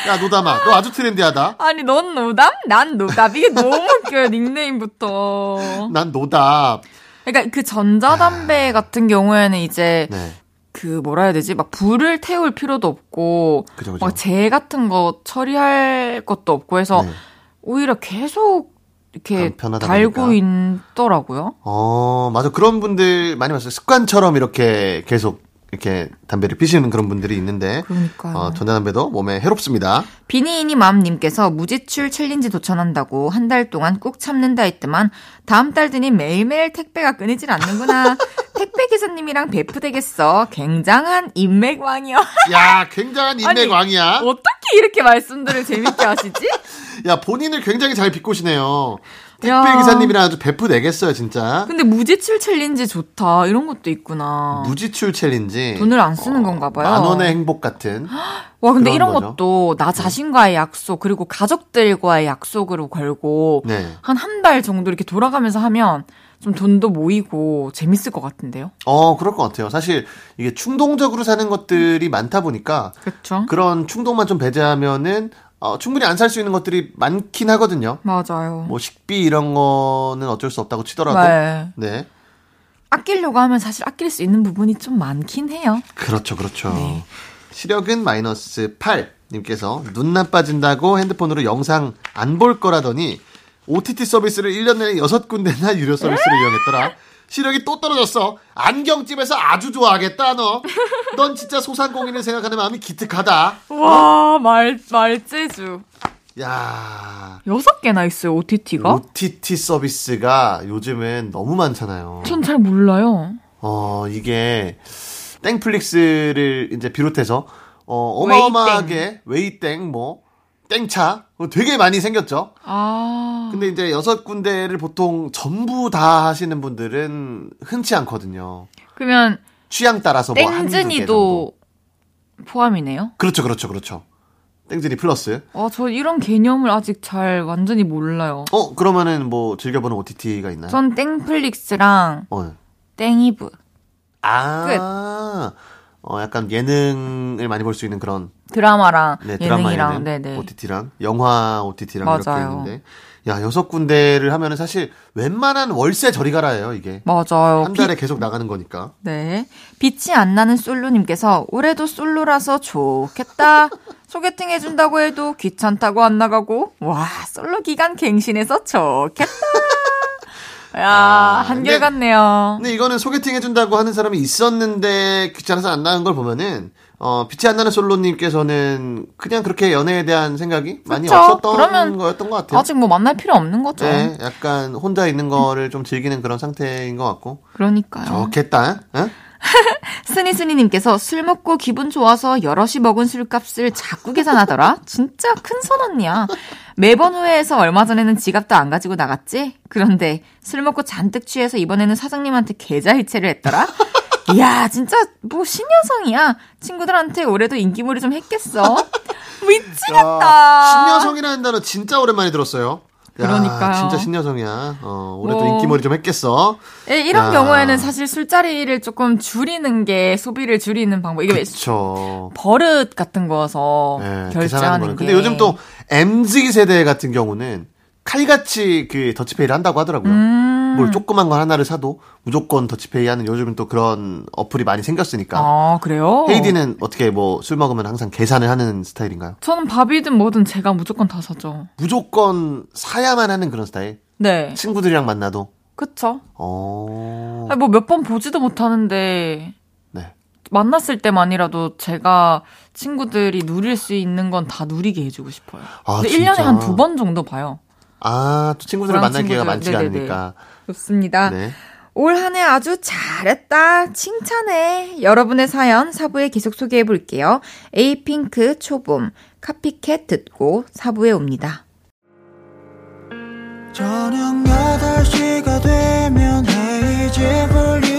야, 노담아, 너 아주 트렌디하다. 아니, 넌 노담? 난 노답. 이게 너무 웃겨요, 닉네임부터. 난 노답. 그러니까 그 전자담배 아... 같은 경우에는 이제 네. 그 뭐라 해야 되지? 막 불을 태울 필요도 없고 그죠, 그죠. 막 재 같은 거 처리할 것도 없고 해서 네. 오히려 계속 이렇게 달고 보니까. 있더라고요. 어, 맞아. 그런 분들 많이 봤어요. 습관처럼 이렇게 계속 이렇게 담배를 피시는 그런 분들이 있는데 그러니까요. 어, 전자담배도 몸에 해롭습니다. 비니이니 맘님께서 무지출 챌린지 도전한다고 한 달 동안 꾹 참는다 했더만 다음 달 드니 매일매일 택배가 끊이질 않는구나. 택배 기사님이랑 베프 되겠어. 굉장한 인맥왕이요. 야, 굉장한 인맥왕이야. 어떻게 이렇게 말씀들을 재밌게 하시지? 야, 본인을 굉장히 잘 비꼬시네요. 택배 기사님이랑 아주 베프 되겠어요, 진짜. 근데 무지출 challenge 좋다. 이런 것도 있구나. 무지출 challenge. 돈을 안 쓰는 어, 건가 봐요. 만 원의 행복 같은. 와, 근데 이런 거죠. 것도 나 네. 자신과의 약속, 그리고 가족들과의 약속으로 걸고 네. 한한 달 정도 이렇게 돌아가면서 하면 좀 돈도 모이고 재밌을 것 같은데요? 어, 그럴 것 같아요. 사실 이게 충동적으로 사는 것들이 많다 보니까 그쵸? 그런 충동만 좀 배제하면은 어, 충분히 안 살 수 있는 것들이 많긴 하거든요. 맞아요. 뭐 식비 이런 거는 어쩔 수 없다고 치더라도. 네. 네. 아끼려고 하면 사실 아낄 수 있는 부분이 좀 많긴 해요. 그렇죠, 그렇죠. 네. 시력은 마이너스 8 님께서 눈 나빠진다고 핸드폰으로 영상 안 볼 거라더니 OTT 서비스를 1년 내내 6군데나 유료 서비스를 이용했더라. 시력이 또 떨어졌어. 안경집에서 아주 좋아하겠다, 너. 넌 진짜 소상공인을 생각하는 마음이 기특하다. 와, 말, 말재주. 야 여섯 개나 있어요, OTT가? OTT 서비스가 요즘은 너무 많잖아요. 전 잘 몰라요. 어, 이게 땡플릭스를 이제 비롯해서 어, 어마어마하게 웨이땡, 뭐 땡차 뭐 되게 많이 생겼죠. 아. 근데 이제 여섯 군데를 보통 전부 다 하시는 분들은 흔치 않거든요. 그러면 취향 따라서 뭐 땡즈니도 포함이네요. 그렇죠, 그렇죠, 그렇죠. 땡즈니 플러스. 아, 저 이런 개념을 아직 잘 완전히 몰라요. 어, 그러면은 뭐 즐겨보는 OTT가 있나요? 전 땡플릭스랑 어. 땡이브. 아. 끝. 어, 약간 예능을 많이 볼 수 있는 그런 드라마랑 네, 예능이랑. 네네. OTT랑 영화 OTT랑 맞아요. 이렇게 있는데. 야 여섯 군데를 하면은 사실 웬만한 월세 저리 가라예요 이게. 맞아요. 한 달에 비... 계속 나가는 거니까. 네. 빛이 안 나는 솔로님께서 올해도 솔로라서 좋겠다. 소개팅 해준다고 해도 귀찮다고 안 나가고. 와 솔로 기간 갱신해서 좋겠다 야, 아, 한결같네요. 근데 이거는 소개팅 해준다고 하는 사람이 있었는데 귀찮아서 안 나는 걸 보면은 어, 빛이 안 나는 솔로님께서는 그냥 그렇게 연애에 대한 생각이 많이 그쵸? 없었던 거였던 것 같아요. 아직 뭐 만날 필요 없는 거죠. 네, 약간 혼자 있는 거를 좀 즐기는 그런 상태인 것 같고. 그러니까요. 좋겠다. 어? 스니스니님께서 술 먹고 기분 좋아서 여럿이 먹은 술값을 자꾸 계산하더라? 진짜 큰 선 언니야. 매번 후회해서 얼마 전에는 지갑도 안 가지고 나갔지? 그런데 술 먹고 잔뜩 취해서 이번에는 사장님한테 계좌 이체를 했더라? 이야, 진짜 뭐 신여성이야. 친구들한테 올해도 인기몰이 좀 했겠어. 미치겠다. 신여성이라는 단어 진짜 오랜만에 들었어요. 그러니까 진짜 신여성이야. 어, 올해도 뭐, 인기몰이 좀 했겠어. 예, 이런 야. 경우에는 사실 술자리를 조금 줄이는 게 소비를 줄이는 방법. 이게 그쵸. 버릇 같은 거서 네, 결제하는 게. 근데 요즘 또 MZ 세대 같은 경우는 칼같이 그 더치페이를 한다고 하더라고요. 음. 뭘 조그만 거 하나를 사도 무조건 더치페이 하는 요즘은 또 그런 어플이 많이 생겼으니까. 아, 그래요? 헤이디는 어떻게 뭐 술 먹으면 항상 계산을 하는 스타일인가요? 저는 밥이든 뭐든 제가 무조건 다 사죠. 무조건 사야만 하는 그런 스타일? 네. 친구들이랑 만나도? 그쵸. 어. 아니, 뭐 몇 번 보지도 못하는데. 네. 만났을 때만이라도 제가 친구들이 누릴 수 있는 건 다 누리게 해주고 싶어요. 아, 근데 진짜? 1년에 한 두 번 정도 봐요. 아, 또 친구들을 만날 기회가 많지가 네네네. 않으니까. 좋습니다. 네. 올 한 해 아주 잘했다. 칭찬해. 여러분의 사연 사부에 계속 소개해 볼게요. 에이핑크 초봄, 카피캣 듣고 사부에 옵니다. 저녁 8시가 되면 헤이즈 볼륨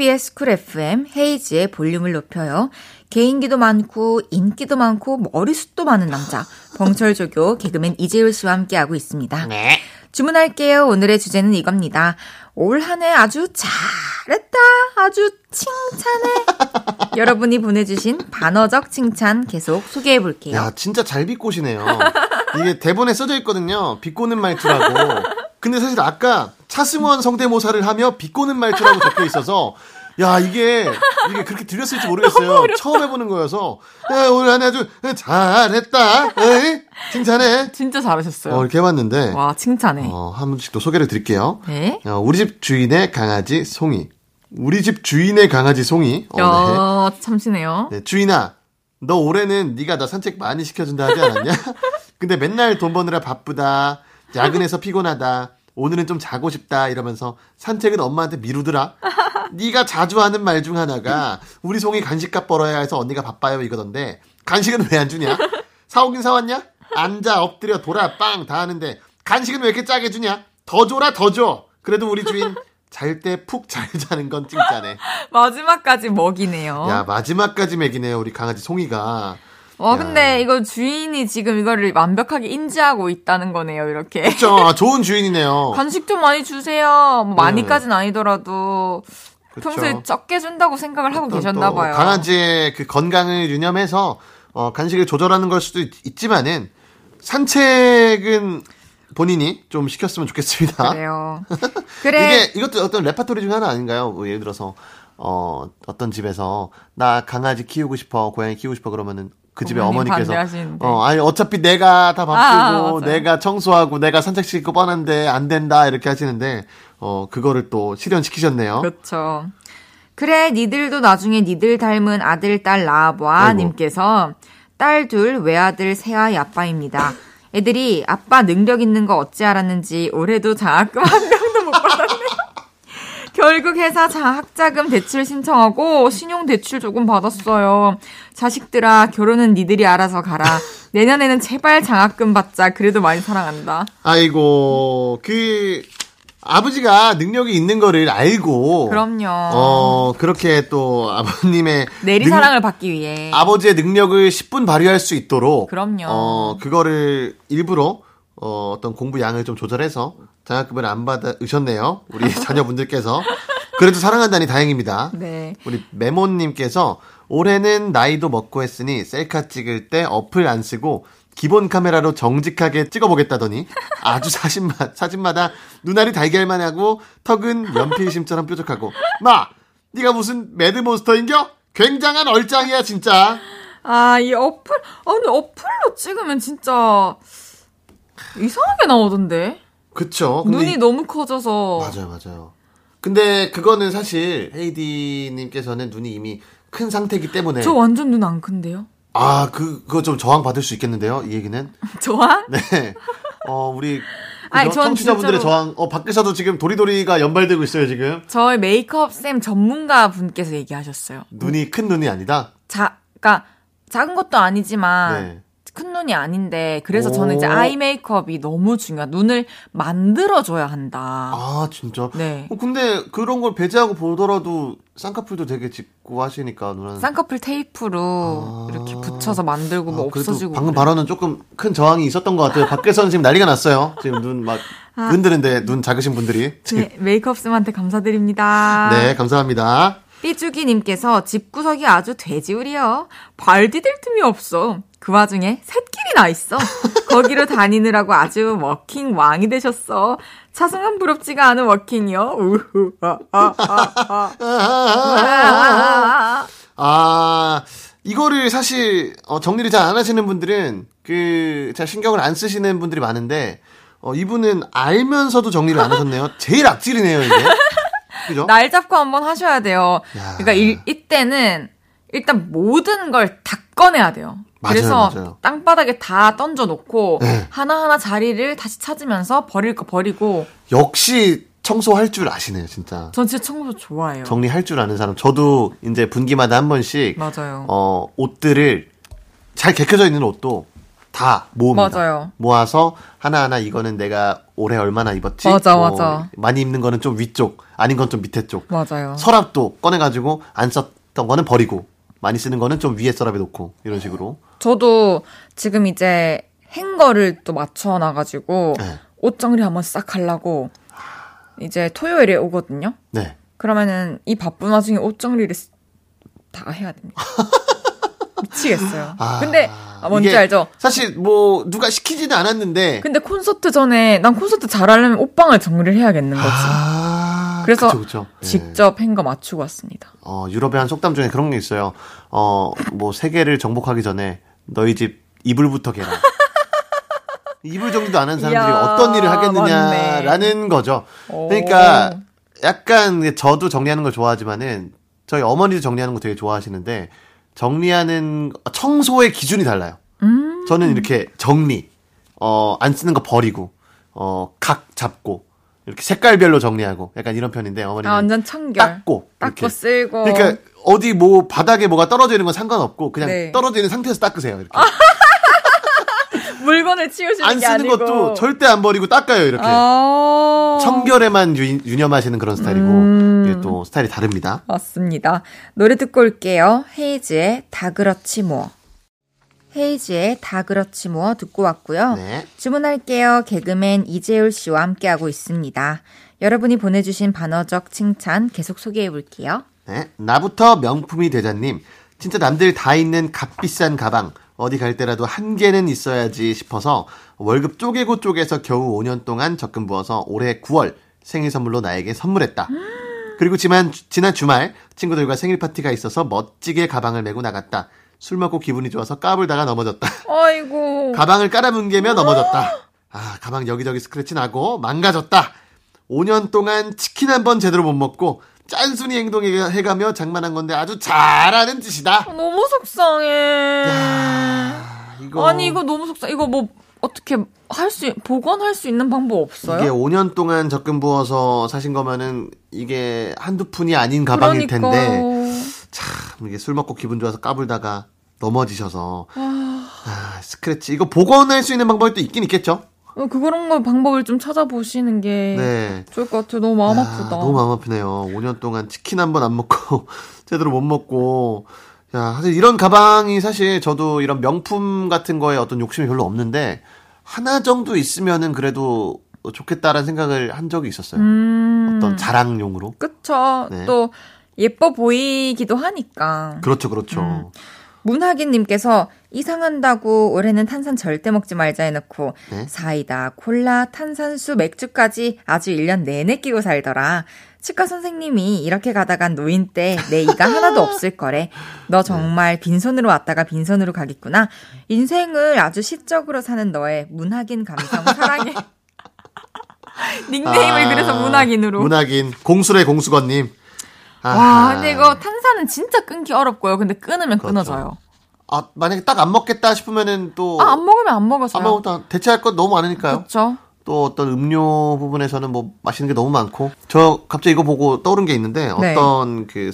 KBS 쿨 FM 헤이즈의 볼륨을 높여요 개인기도 많고 인기도 많고 머리숱도 많은 남자 봉철조교 개그맨 이재율 씨와 함께하고 있습니다. 네. 주문할게요. 오늘의 주제는 이겁니다. 올 한 해 아주 잘했다. 아주 칭찬해. 여러분이 보내주신 반어적 칭찬 계속 소개해 볼게요. 야, 진짜 잘 비꼬시네요. 이게 대본에 써져 있거든요. 비꼬는 말투라고. 근데 사실 아까 차승원 성대모사를 하며 비꼬는 말투라고 적혀 있어서 야 이게 이게 그렇게 들렸을지 모르겠어요. 처음 해보는 거여서 야, 오늘 한 아주 잘했다. 에이? 칭찬해. 진짜 잘하셨어요. 어, 이렇게 해봤는데 와 칭찬해. 어, 한 분씩 또 소개를 드릴게요. 네. 어, 우리 집 주인의 강아지 송이. 우리 집 주인의 강아지 송이. 어, 야, 네. 참시네요. 네, 주인아, 너 올해는 네가 나 산책 많이 시켜준다 하지 않았냐? 근데 맨날 돈 버느라 바쁘다. 야근해서 피곤하다. 오늘은 좀 자고 싶다 이러면서 산책은 엄마한테 미루더라. 네가 자주 하는 말 중 하나가 우리 송이 간식값 벌어야 해서 언니가 바빠요 이거던데 간식은 왜 안 주냐? 사오긴 사왔냐? 앉아 엎드려 돌아 빵 다 하는데 간식은 왜 이렇게 짜게 주냐? 더 줘라 더 줘. 그래도 우리 주인 잘 때 푹 잘 자는 건 칭찬해. 마지막까지 먹이네요. 야 마지막까지 먹이네요 우리 강아지 송이가. 와, 어, 근데 이거 주인이 지금 이거를 완벽하게 인지하고 있다는 거네요, 이렇게. 그쵸. 아, 좋은 주인이네요. 간식 좀 많이 주세요. 뭐 많이까지는 아니더라도. 그쵸. 평소에 적게 준다고 생각을 하고 계셨나 봐요. 강아지의 그 건강을 유념해서 어, 간식을 조절하는 걸 수도 있, 지만은 산책은 본인이 좀 시켰으면 좋겠습니다. 그래요. 그래. 이게 이것도 어떤 레파토리 중 하나 아닌가요? 뭐 예를 들어서 어 어떤 집에서 나 강아지 키우고 싶어, 고양이 키우고 싶어 그러면은 그 집에 어머니께서 어 아니 어차피 내가 다 밥주고 아, 내가 청소하고 내가 산책 시키고 뻔한데 안 된다 이렇게 하시는데 어 그거를 또 실현시키셨네요. 그렇죠. 그래 니들도 나중에 니들 닮은 아들 딸 낳아봐 님께서 딸 둘 외아들 새아이 아빠입니다. 애들이 아빠 능력 있는 거 어찌 알았는지 올해도 장학금 한 명도 못 받았네요. 결국 회사 장학자금 대출 신청하고 신용 대출 조금 받았어요. 자식들아, 결혼은 니들이 알아서 가라. 내년에는 제발 장학금 받자. 그래도 많이 사랑한다. 아이고, 그, 아버지가 능력이 있는 거를 알고 그럼요. 어 그렇게 또 아버님의 내리 능, 사랑을 받기 위해 아버지의 능력을 10분 발휘할 수 있도록 그럼요. 어 그거를 일부러 어 어떤 공부 양을 좀 조절해서 장학금을 안 받으셨네요. 우리 자녀분들께서 그래도 사랑한다니 다행입니다. 네. 우리 메모님께서 올해는 나이도 먹고 했으니 셀카 찍을 때 어플 안 쓰고 기본 카메라로 정직하게 찍어보겠다더니 아주 사진마, 사진마다 눈알이 달걀만 하고 턱은 연필심처럼 뾰족하고 마! 네가 무슨 매드몬스터인겨? 굉장한 얼짱이야 진짜 아 이 어플 아니 어플로 찍으면 진짜 이상하게 나오던데 그쵸 눈이 너무 커져서 맞아요 맞아요 근데 그거는 사실 헤이디님께서는 눈이 이미 큰 상태이기 때문에 저 완전 눈 안 큰데요? 아, 그, 그거 좀 저항 받을 수 있겠는데요, 이 얘기는? 저항? 네. 어, 우리. 전 청취자분들의 저항, 어, 밖에서도 지금 도리도리가 연발되고 있어요, 지금. 저희 메이크업 쌤 전문가 분께서 얘기하셨어요. 눈이 큰 눈이 아니다? 자, 그니까, 작은 것도 아니지만, 네. 큰 눈이 아닌데 그래서 저는 이제 아이 메이크업이 너무 중요해. 눈을 만들어줘야 한다. 아 진짜? 네. 어, 근데 그런 걸 배제하고 보더라도 쌍꺼풀도 되게 짚고 하시니까 누나는 쌍꺼풀 테이프로 아... 이렇게 붙여서 만들고 뭐 아, 없어지고. 방금 그래. 발언은 조금 큰 저항이 있었던 것 같아요. 밖에서는 지금 난리가 났어요. 지금 눈막 아... 흔드는데 눈 작으신 분들이. 네, 메이크업 쌤한테 감사드립니다. 네, 감사합니다. 삐쭈기님께서 집구석이 아주 돼지우리요. 발 디딜 틈이 없어. 그 와중에 샛길이 나 있어. 거기로 다니느라고 아주 워킹 왕이 되셨어. 차승원 부럽지가 않은 워킹이요. 우후, 아, 아, 아, 아, 이거를 사실, 어, 정리를 잘 안 하시는 분들은, 그, 잘 신경을 안 쓰시는 분들이 많은데, 어, 이분은 알면서도 정리를 안 하셨네요. 제일 악질이네요, 이게. 그죠? 날 잡고 한번 하셔야 돼요. 야. 그러니까 이, 이때는 일단 모든 걸 다 꺼내야 돼요. 맞아요, 그래서 맞아요. 땅바닥에 다 던져 놓고 네. 하나하나 자리를 다시 찾으면서 버릴 거 버리고 역시 청소할 줄 아시네요, 진짜. 전 진짜 청소 좋아해요. 정리할 줄 아는 사람. 저도 이제 분기마다 한 번씩 맞아요. 어, 옷들을 잘 개켜져 있는 옷도 다 모읍니다. 맞아요. 모아서 하나하나 이거는 내가 올해 얼마나 입었지? 맞아, 뭐 맞아. 많이 입는 거는 좀 위쪽, 아닌 건 좀 밑에 쪽. 맞아요. 서랍도 꺼내 가지고 안 썼던 거는 버리고, 많이 쓰는 거는 좀 위에 서랍에 놓고, 이런 식으로. 저도 지금 이제 행거를 또 맞춰놔가지고 네. 옷 정리 한번 싹 하려고 이제 토요일에 오거든요. 네. 그러면은 이 바쁜 와중에 옷 정리를 다 해야 됩니다. 미치겠어요. 아, 근데 아, 뭔지 알죠? 사실 뭐 누가 시키지는 않았는데. 근데 콘서트 전에 난 콘서트 잘하려면 옷방을 정리를 해야겠는 거지. 아, 그래서 그쵸, 그쵸. 예. 직접 네. 행거 맞추고 왔습니다. 어, 유럽의 한 속담 중에 그런 게 있어요. 어, 뭐 세계를 정복하기 전에 너희 집 이불부터 개라. 이불 정리도 안 한 사람들이 이야, 어떤 일을 하겠느냐라는 맞네. 거죠. 그러니까 약간 저도 정리하는 걸 좋아하지만은 저희 어머니도 정리하는 거 되게 좋아하시는데 정리하는 청소의 기준이 달라요. 음. 저는 이렇게 정리, 어, 안 쓰는 거 버리고, 어, 각 잡고, 이렇게 색깔별로 정리하고, 약간 이런 편인데, 어머니는. 아, 완전 청결. 닦고. 닦고 이렇게. 쓸고. 그러니까, 어디 뭐, 바닥에 뭐가 떨어져 있는 건 상관없고, 그냥 네. 떨어져 있는 상태에서 닦으세요, 이렇게. 물건을 치우시는 안 쓰는 것도 절대 안 버리고 닦아요, 이렇게. 아~ 청결에만 유, 념하시는 그런 스타일이고, 음~ 이게 또 스타일이 다릅니다. 맞습니다. 노래 듣고 올게요. 헤이즈의 다 그렇지 뭐. 헤이즈의 다 그렇지 뭐 듣고 왔고요. 네. 주문할게요. 개그맨 이재율 씨와 함께하고 있습니다. 여러분이 보내주신 반어적 칭찬 계속 소개해 볼게요. 네. 나부터 명품이 되자님. 진짜 남들 다 있는 값비싼 가방. 어디 갈 때라도 한 개는 있어야지 싶어서 월급 쪼개고 쪼개서 겨우 5년 동안 적금 부어서 올해 9월 생일 선물로 나에게 선물했다. 그리고 지난, 지난 주말 친구들과 생일 파티가 있어서 멋지게 가방을 메고 나갔다. 술 먹고 기분이 좋아서 까불다가 넘어졌다. 아이고. 가방을 깔아뭉개며 넘어졌다. 아, 가방 여기저기 스크래치 나고 망가졌다. 5년 동안 치킨 한 번 제대로 못 먹고 짠순이 행동해가며 장만한 건데 아주 잘하는 짓이다. 너무 속상해. 야, 이거 아니 이거 너무 속상. 이거 뭐 어떻게 할 수, 복원할 수 있는 방법 없어요? 이게 5년 동안 적금 부어서 사신 거면은 이게 한두 푼이 아닌 가방일 그러니까. 텐데, 참, 이게 술 먹고 기분 좋아서 까불다가 넘어지셔서, 아... 아, 스크래치. 이거 복원할 수 있는 방법이 또 있긴 있겠죠? 어, 그런 거 방법을 좀 찾아보시는 게 네. 좋을 것 같아요. 너무 마음 야, 아프다. 너무 마음 아프네요. 5년 동안 치킨 한 번 안 먹고, 제대로 못 먹고, 야, 사실 이런 가방이 사실 저도 이런 명품 같은 거에 어떤 욕심이 별로 없는데 하나 정도 있으면은 그래도 좋겠다라는 생각을 한 적이 있었어요. 음... 어떤 자랑용으로. 그쵸. 네. 또 예뻐 보이기도 하니까. 그렇죠, 그렇죠. 음. 문하기님께서 이상한다고 올해는 탄산 절대 먹지 말자 해놓고 네? 사이다, 콜라, 탄산수, 맥주까지 아주 1년 내내 끼고 살더라. 치과 선생님이 이렇게 가다간 노인 때 내 이가 하나도 없을 거래. 너 정말 빈손으로 왔다가 빈손으로 가겠구나. 인생을 아주 시적으로 사는 너의 문학인 감성 사랑해. 닉네임을 아, 그래서 문학인으로. 문학인 공수래 공수건님. 와, 근데 이거 탄산은 진짜 끊기 어렵고요. 근데 끊으면 그렇죠. 끊어져요. 아, 만약에 딱 안 먹겠다 싶으면은 또. 아, 안 먹으면 안 먹었어요. 안 먹었다. 대체할 것 너무 많으니까요. 그렇죠. 또 어떤 음료 부분에서는 뭐 맛있는 게 너무 많고 저 갑자기 이거 보고 떠오른 게 있는데 네. 어떤 그,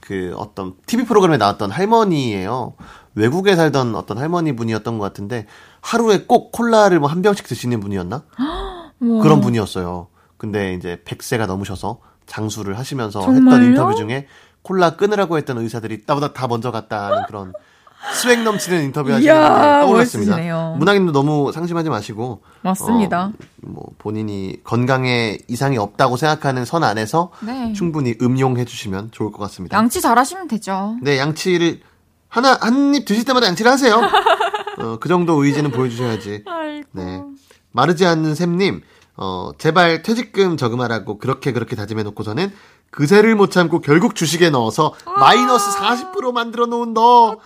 그 어떤 TV 프로그램에 나왔던 할머니예요. 외국에 살던 어떤 할머니 분이었던 것 같은데 하루에 꼭 콜라를 뭐 한 병씩 드시는 분이었나? 그런 분이었어요. 근데 이제 100세가 넘으셔서 장수를 하시면서 정말요? 했던 인터뷰 중에 콜라 끊으라고 했던 의사들이 나보다 다 먼저 갔다는 그런 swag 넘치는 인터뷰 하시는 게 떠올랐습니다. 멋지시네요. 문학인도 너무 상심하지 마시고 맞습니다. 어, 뭐 본인이 건강에 이상이 없다고 생각하는 선 안에서 네. 충분히 음용해 주시면 좋을 것 같습니다. 양치 잘하시면 되죠. 네, 양치를 하나 한 입 드실 때마다 양치를 하세요. 어, 그 정도 의지는 보여주셔야지. 네, 마르지 않는 샘님. 어, 제발 퇴직금 저금하라고 그렇게 그렇게 다짐해 놓고서는 그새를 못 참고 결국 주식에 넣어서 아~ 마이너스 40% 만들어 놓은 너. 어떡해.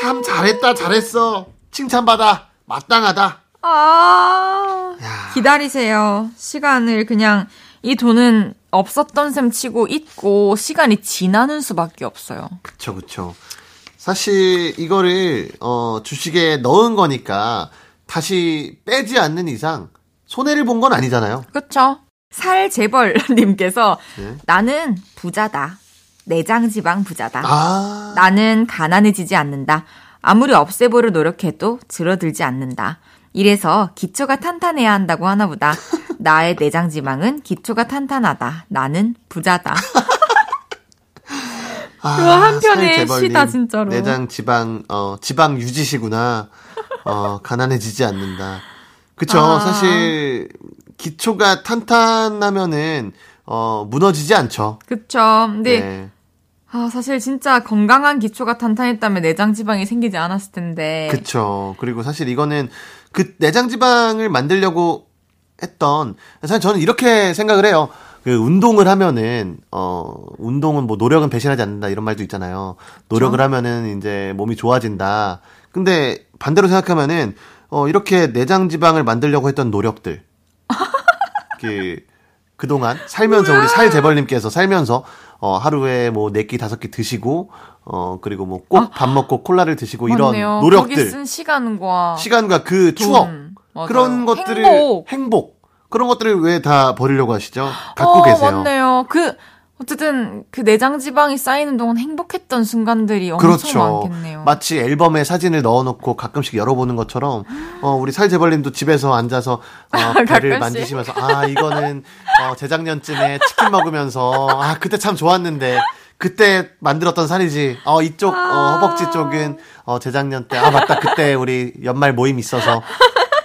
참 잘했다, 잘했어. 칭찬받아. 마땅하다. 아. 야. 기다리세요. 시간을 그냥 이 돈은 없었던 셈 치고 있고 시간이 지나는 수밖에 없어요. 그쵸, 그쵸. 사실 이거를 어 주식에 넣은 거니까 다시 빼지 않는 이상 손해를 본 건 아니잖아요. 그렇죠. 살재벌님께서 네? 나는 부자다. 내장 지방 부자다. 아~ 나는 가난해지지 않는다. 아무리 없애보려 노력해도 줄어들지 않는다. 이래서 기초가 탄탄해야 한다고 하나보다. 나의 내장 지방은 기초가 탄탄하다. 나는 부자다. 아, 한편의 시다 진짜로. 내장 지방 어 지방 유지시구나. 어 가난해지지 않는다. 그쵸. 아. 사실 기초가 탄탄하면은 어 무너지지 않죠. 그쵸. 근데 네. 아, 사실 진짜 건강한 기초가 탄탄했다면 내장 지방이 생기지 않았을 텐데. 그쵸. 그리고 사실 이거는 그 내장 지방을 만들려고 했던 사실 저는 이렇게 생각을 해요. 그 운동을 하면은 어 운동은 뭐 노력은 배신하지 않는다 이런 말도 있잖아요. 노력을 그렇죠? 하면은 이제 몸이 좋아진다. 근데 반대로 생각하면은 어 이렇게 내장 지방을 만들려고 했던 노력들 그 그동안 살면서 우리 살재벌님께서 살면서 어, 하루에 뭐, 네 끼, 다섯 끼 드시고, 어, 그리고 뭐, 꼭밥 아, 먹고 콜라를 드시고, 맞네요. 이런 노력들. 쓴 시간과. 시간과 그 돈. 추억. 맞아요. 그런 것들을. 행복. 행복. 그런 것들을 왜 다 버리려고 하시죠? 갖고 어, 계세요. 맞네요. 그, 어쨌든 그 내장 지방이 쌓이는 동안 행복했던 순간들이 엄청 그렇죠. 많겠네요. 마치 앨범에 사진을 넣어놓고 가끔씩 열어보는 것처럼 어 우리 살재벌님도 집에서 앉아서 어, 배를 만지시면서 아 이거는 어 재작년쯤에 치킨 먹으면서 아 그때 참 좋았는데 그때 만들었던 살이지. 어 이쪽 어 허벅지 쪽은 어 재작년 때 아 맞다 그때 우리 연말 모임 있어서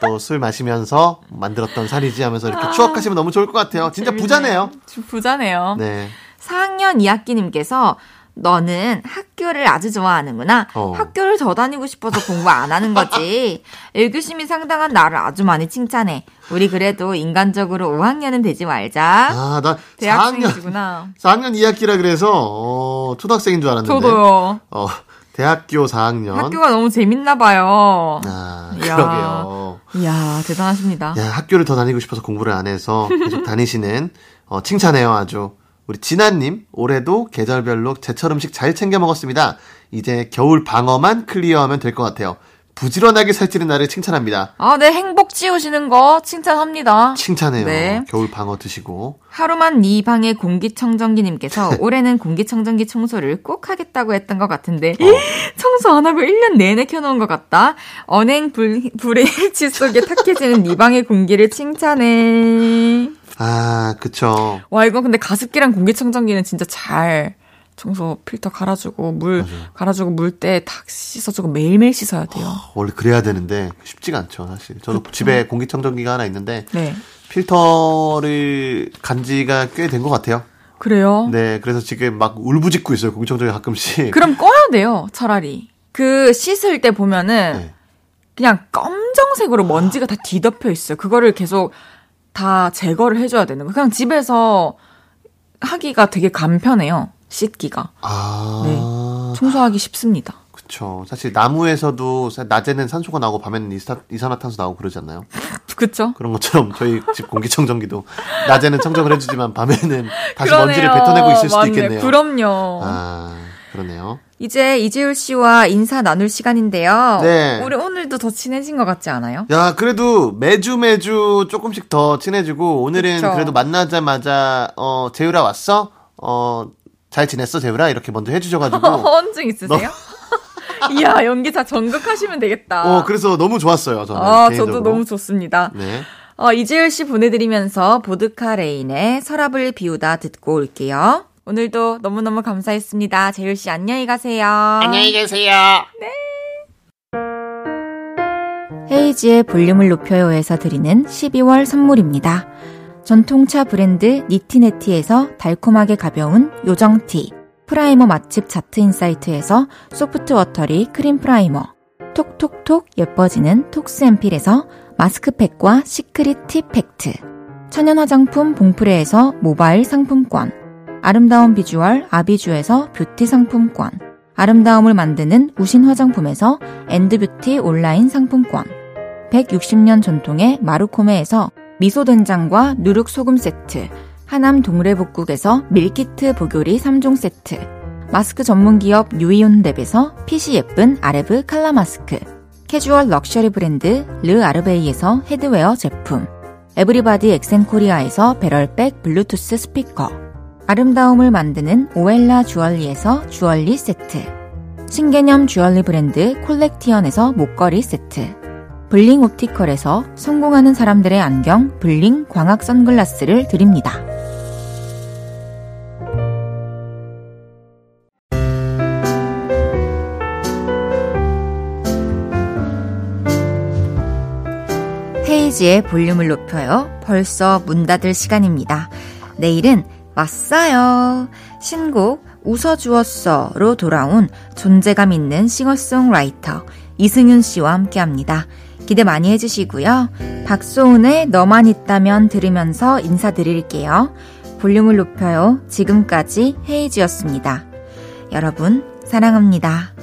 또술 마시면서 만들었던 살이지 하면서 이렇게 아, 추억하시면 너무 좋을 것 같아요. 진짜 재밌네요. 부자네요. 부자네요. 네. 4학년 2학기님께서 너는 학교를 아주 좋아하는구나. 어. 학교를 더 다니고 싶어서 공부 안 하는 거지. 애교심이 상당한 나를 아주 많이 칭찬해. 우리 그래도 인간적으로 5학년은 되지 말자. 아, 나 대학생이구나. 4학년 2학기라 그래서 어, 초등학생인 줄 알았는데. 저도요. 어, 대학교 4학년. 학교가 너무 재밌나 봐요. 아, 이야. 그러게요. 이야, 대단하십니다. 야, 학교를 더 다니고 싶어서 공부를 안 해서 계속 다니시는 어, 칭찬해요, 아주. 우리 진아님, 올해도 계절별로 제철 음식 잘 챙겨 먹었습니다. 이제 겨울 방어만 클리어하면 될 것 같아요. 부지런하게 살찌는 나를 칭찬합니다. 아, 네, 행복 지우시는 거 칭찬합니다. 칭찬해요. 네. 겨울 방어 드시고. 하루만 네 방의 공기청정기님께서 올해는 공기청정기 청소를 꼭 하겠다고 했던 것 같은데 어. 청소 안 하고 1년 내내 켜놓은 것 같다. 언행 불, 불의 일치 속에 탁해지는 네 방의 공기를 칭찬해. 아, 그쵸. 와, 이거 근데 가습기랑 공기청정기는 진짜 잘 청소 필터 갈아주고 물 맞아요. 갈아주고 물 때 탁 씻어주고 매일매일 씻어야 돼요. 어, 원래 그래야 되는데 쉽지가 않죠, 사실. 저도 그렇죠. 집에 공기청정기가 하나 있는데 네. 필터를 간 지가 꽤 된 것 같아요. 그래요? 네, 그래서 지금 막 울부짖고 있어요, 공기청정기 가끔씩. 그럼 꺼야 돼요, 차라리. 그 씻을 때 보면은 네. 그냥 검정색으로 먼지가 다 뒤덮여 있어요. 그거를 계속 다 제거를 해줘야 되는 거. 그냥 집에서 하기가 되게 간편해요. 씻기가. 아. 네. 청소하기 쉽습니다. 그쵸. 사실 나무에서도 낮에는 산소가 나오고 밤에는 이사, 이산화탄소 나오고 그러지 않나요? 그쵸. 그런 것처럼 저희 집 공기청정기도 낮에는 청정을 해주지만 밤에는 다시 그러네요. 먼지를 뱉어내고 있을 수도 맞네. 있겠네요. 그럼요. 아, 그러네요. 이제 이재율 씨와 인사 나눌 시간인데요. 네. 우리 오늘도 더 친해진 것 같지 않아요? 야, 그래도 매주 매주 조금씩 더 친해지고 오늘은 그쵸. 그래도 만나자마자 어 재율아 왔어? 어 잘 지냈어, 재우라? 이렇게 먼저 해주셔가지고. 헌증 있으세요? 이야, 연기자 전극하시면 되겠다. 어, 그래서 너무 좋았어요, 저는. 아, 개인적으로. 저도 너무 좋습니다. 네. 어, 이재율 씨 보내드리면서 보드카 레인의 서랍을 비우다 듣고 올게요. 오늘도 너무너무 감사했습니다. 재율 씨 안녕히 가세요. 안녕히 계세요. 네. 헤이즈의 볼륨을 높여요에서 드리는 12월 선물입니다. 전통차 브랜드 니티네티에서 달콤하게 가벼운 요정티, primer 맛집 자트인사이트에서 soft watery cream primer, 톡톡톡 예뻐지는 톡스앤필에서 마스크팩과 시크릿 티 팩트, 천연 화장품 봉프레에서 모바일 상품권, 아름다운 비주얼 아비주에서 뷰티 상품권, 아름다움을 만드는 우신 화장품에서 엔드뷰티 온라인 상품권, 160년 전통의 마루코메에서 미소된장과 누룩소금 세트, 하남 동래복국에서 밀키트 복요리 3종 세트, 마스크 전문 기업 유이온랩에서 핏이 예쁜 아레브 칼라 마스크, 캐주얼 럭셔리 브랜드 르 아르베이에서 headwear 제품, 에브리바디 엑센코리아에서 배럴백 블루투스 스피커, 아름다움을 만드는 오엘라 주얼리에서 주얼리 세트, 신개념 주얼리 브랜드 콜렉티언에서 목걸이 세트, 블링 옵티컬에서 성공하는 사람들의 안경 블링 광학 선글라스를 드립니다. 헤이지의 볼륨을 높여요. 벌써 문 닫을 시간입니다. 내일은 왔어요. 신곡 웃어주었어로 돌아온 존재감 있는 싱어송라이터 이승윤 씨와 함께 합니다. 기대 많이 해주시고요. 박소은의 너만 있다면 들으면서 인사드릴게요. 볼륨을 높여요. 지금까지 헤이지였습니다. 여러분, 사랑합니다.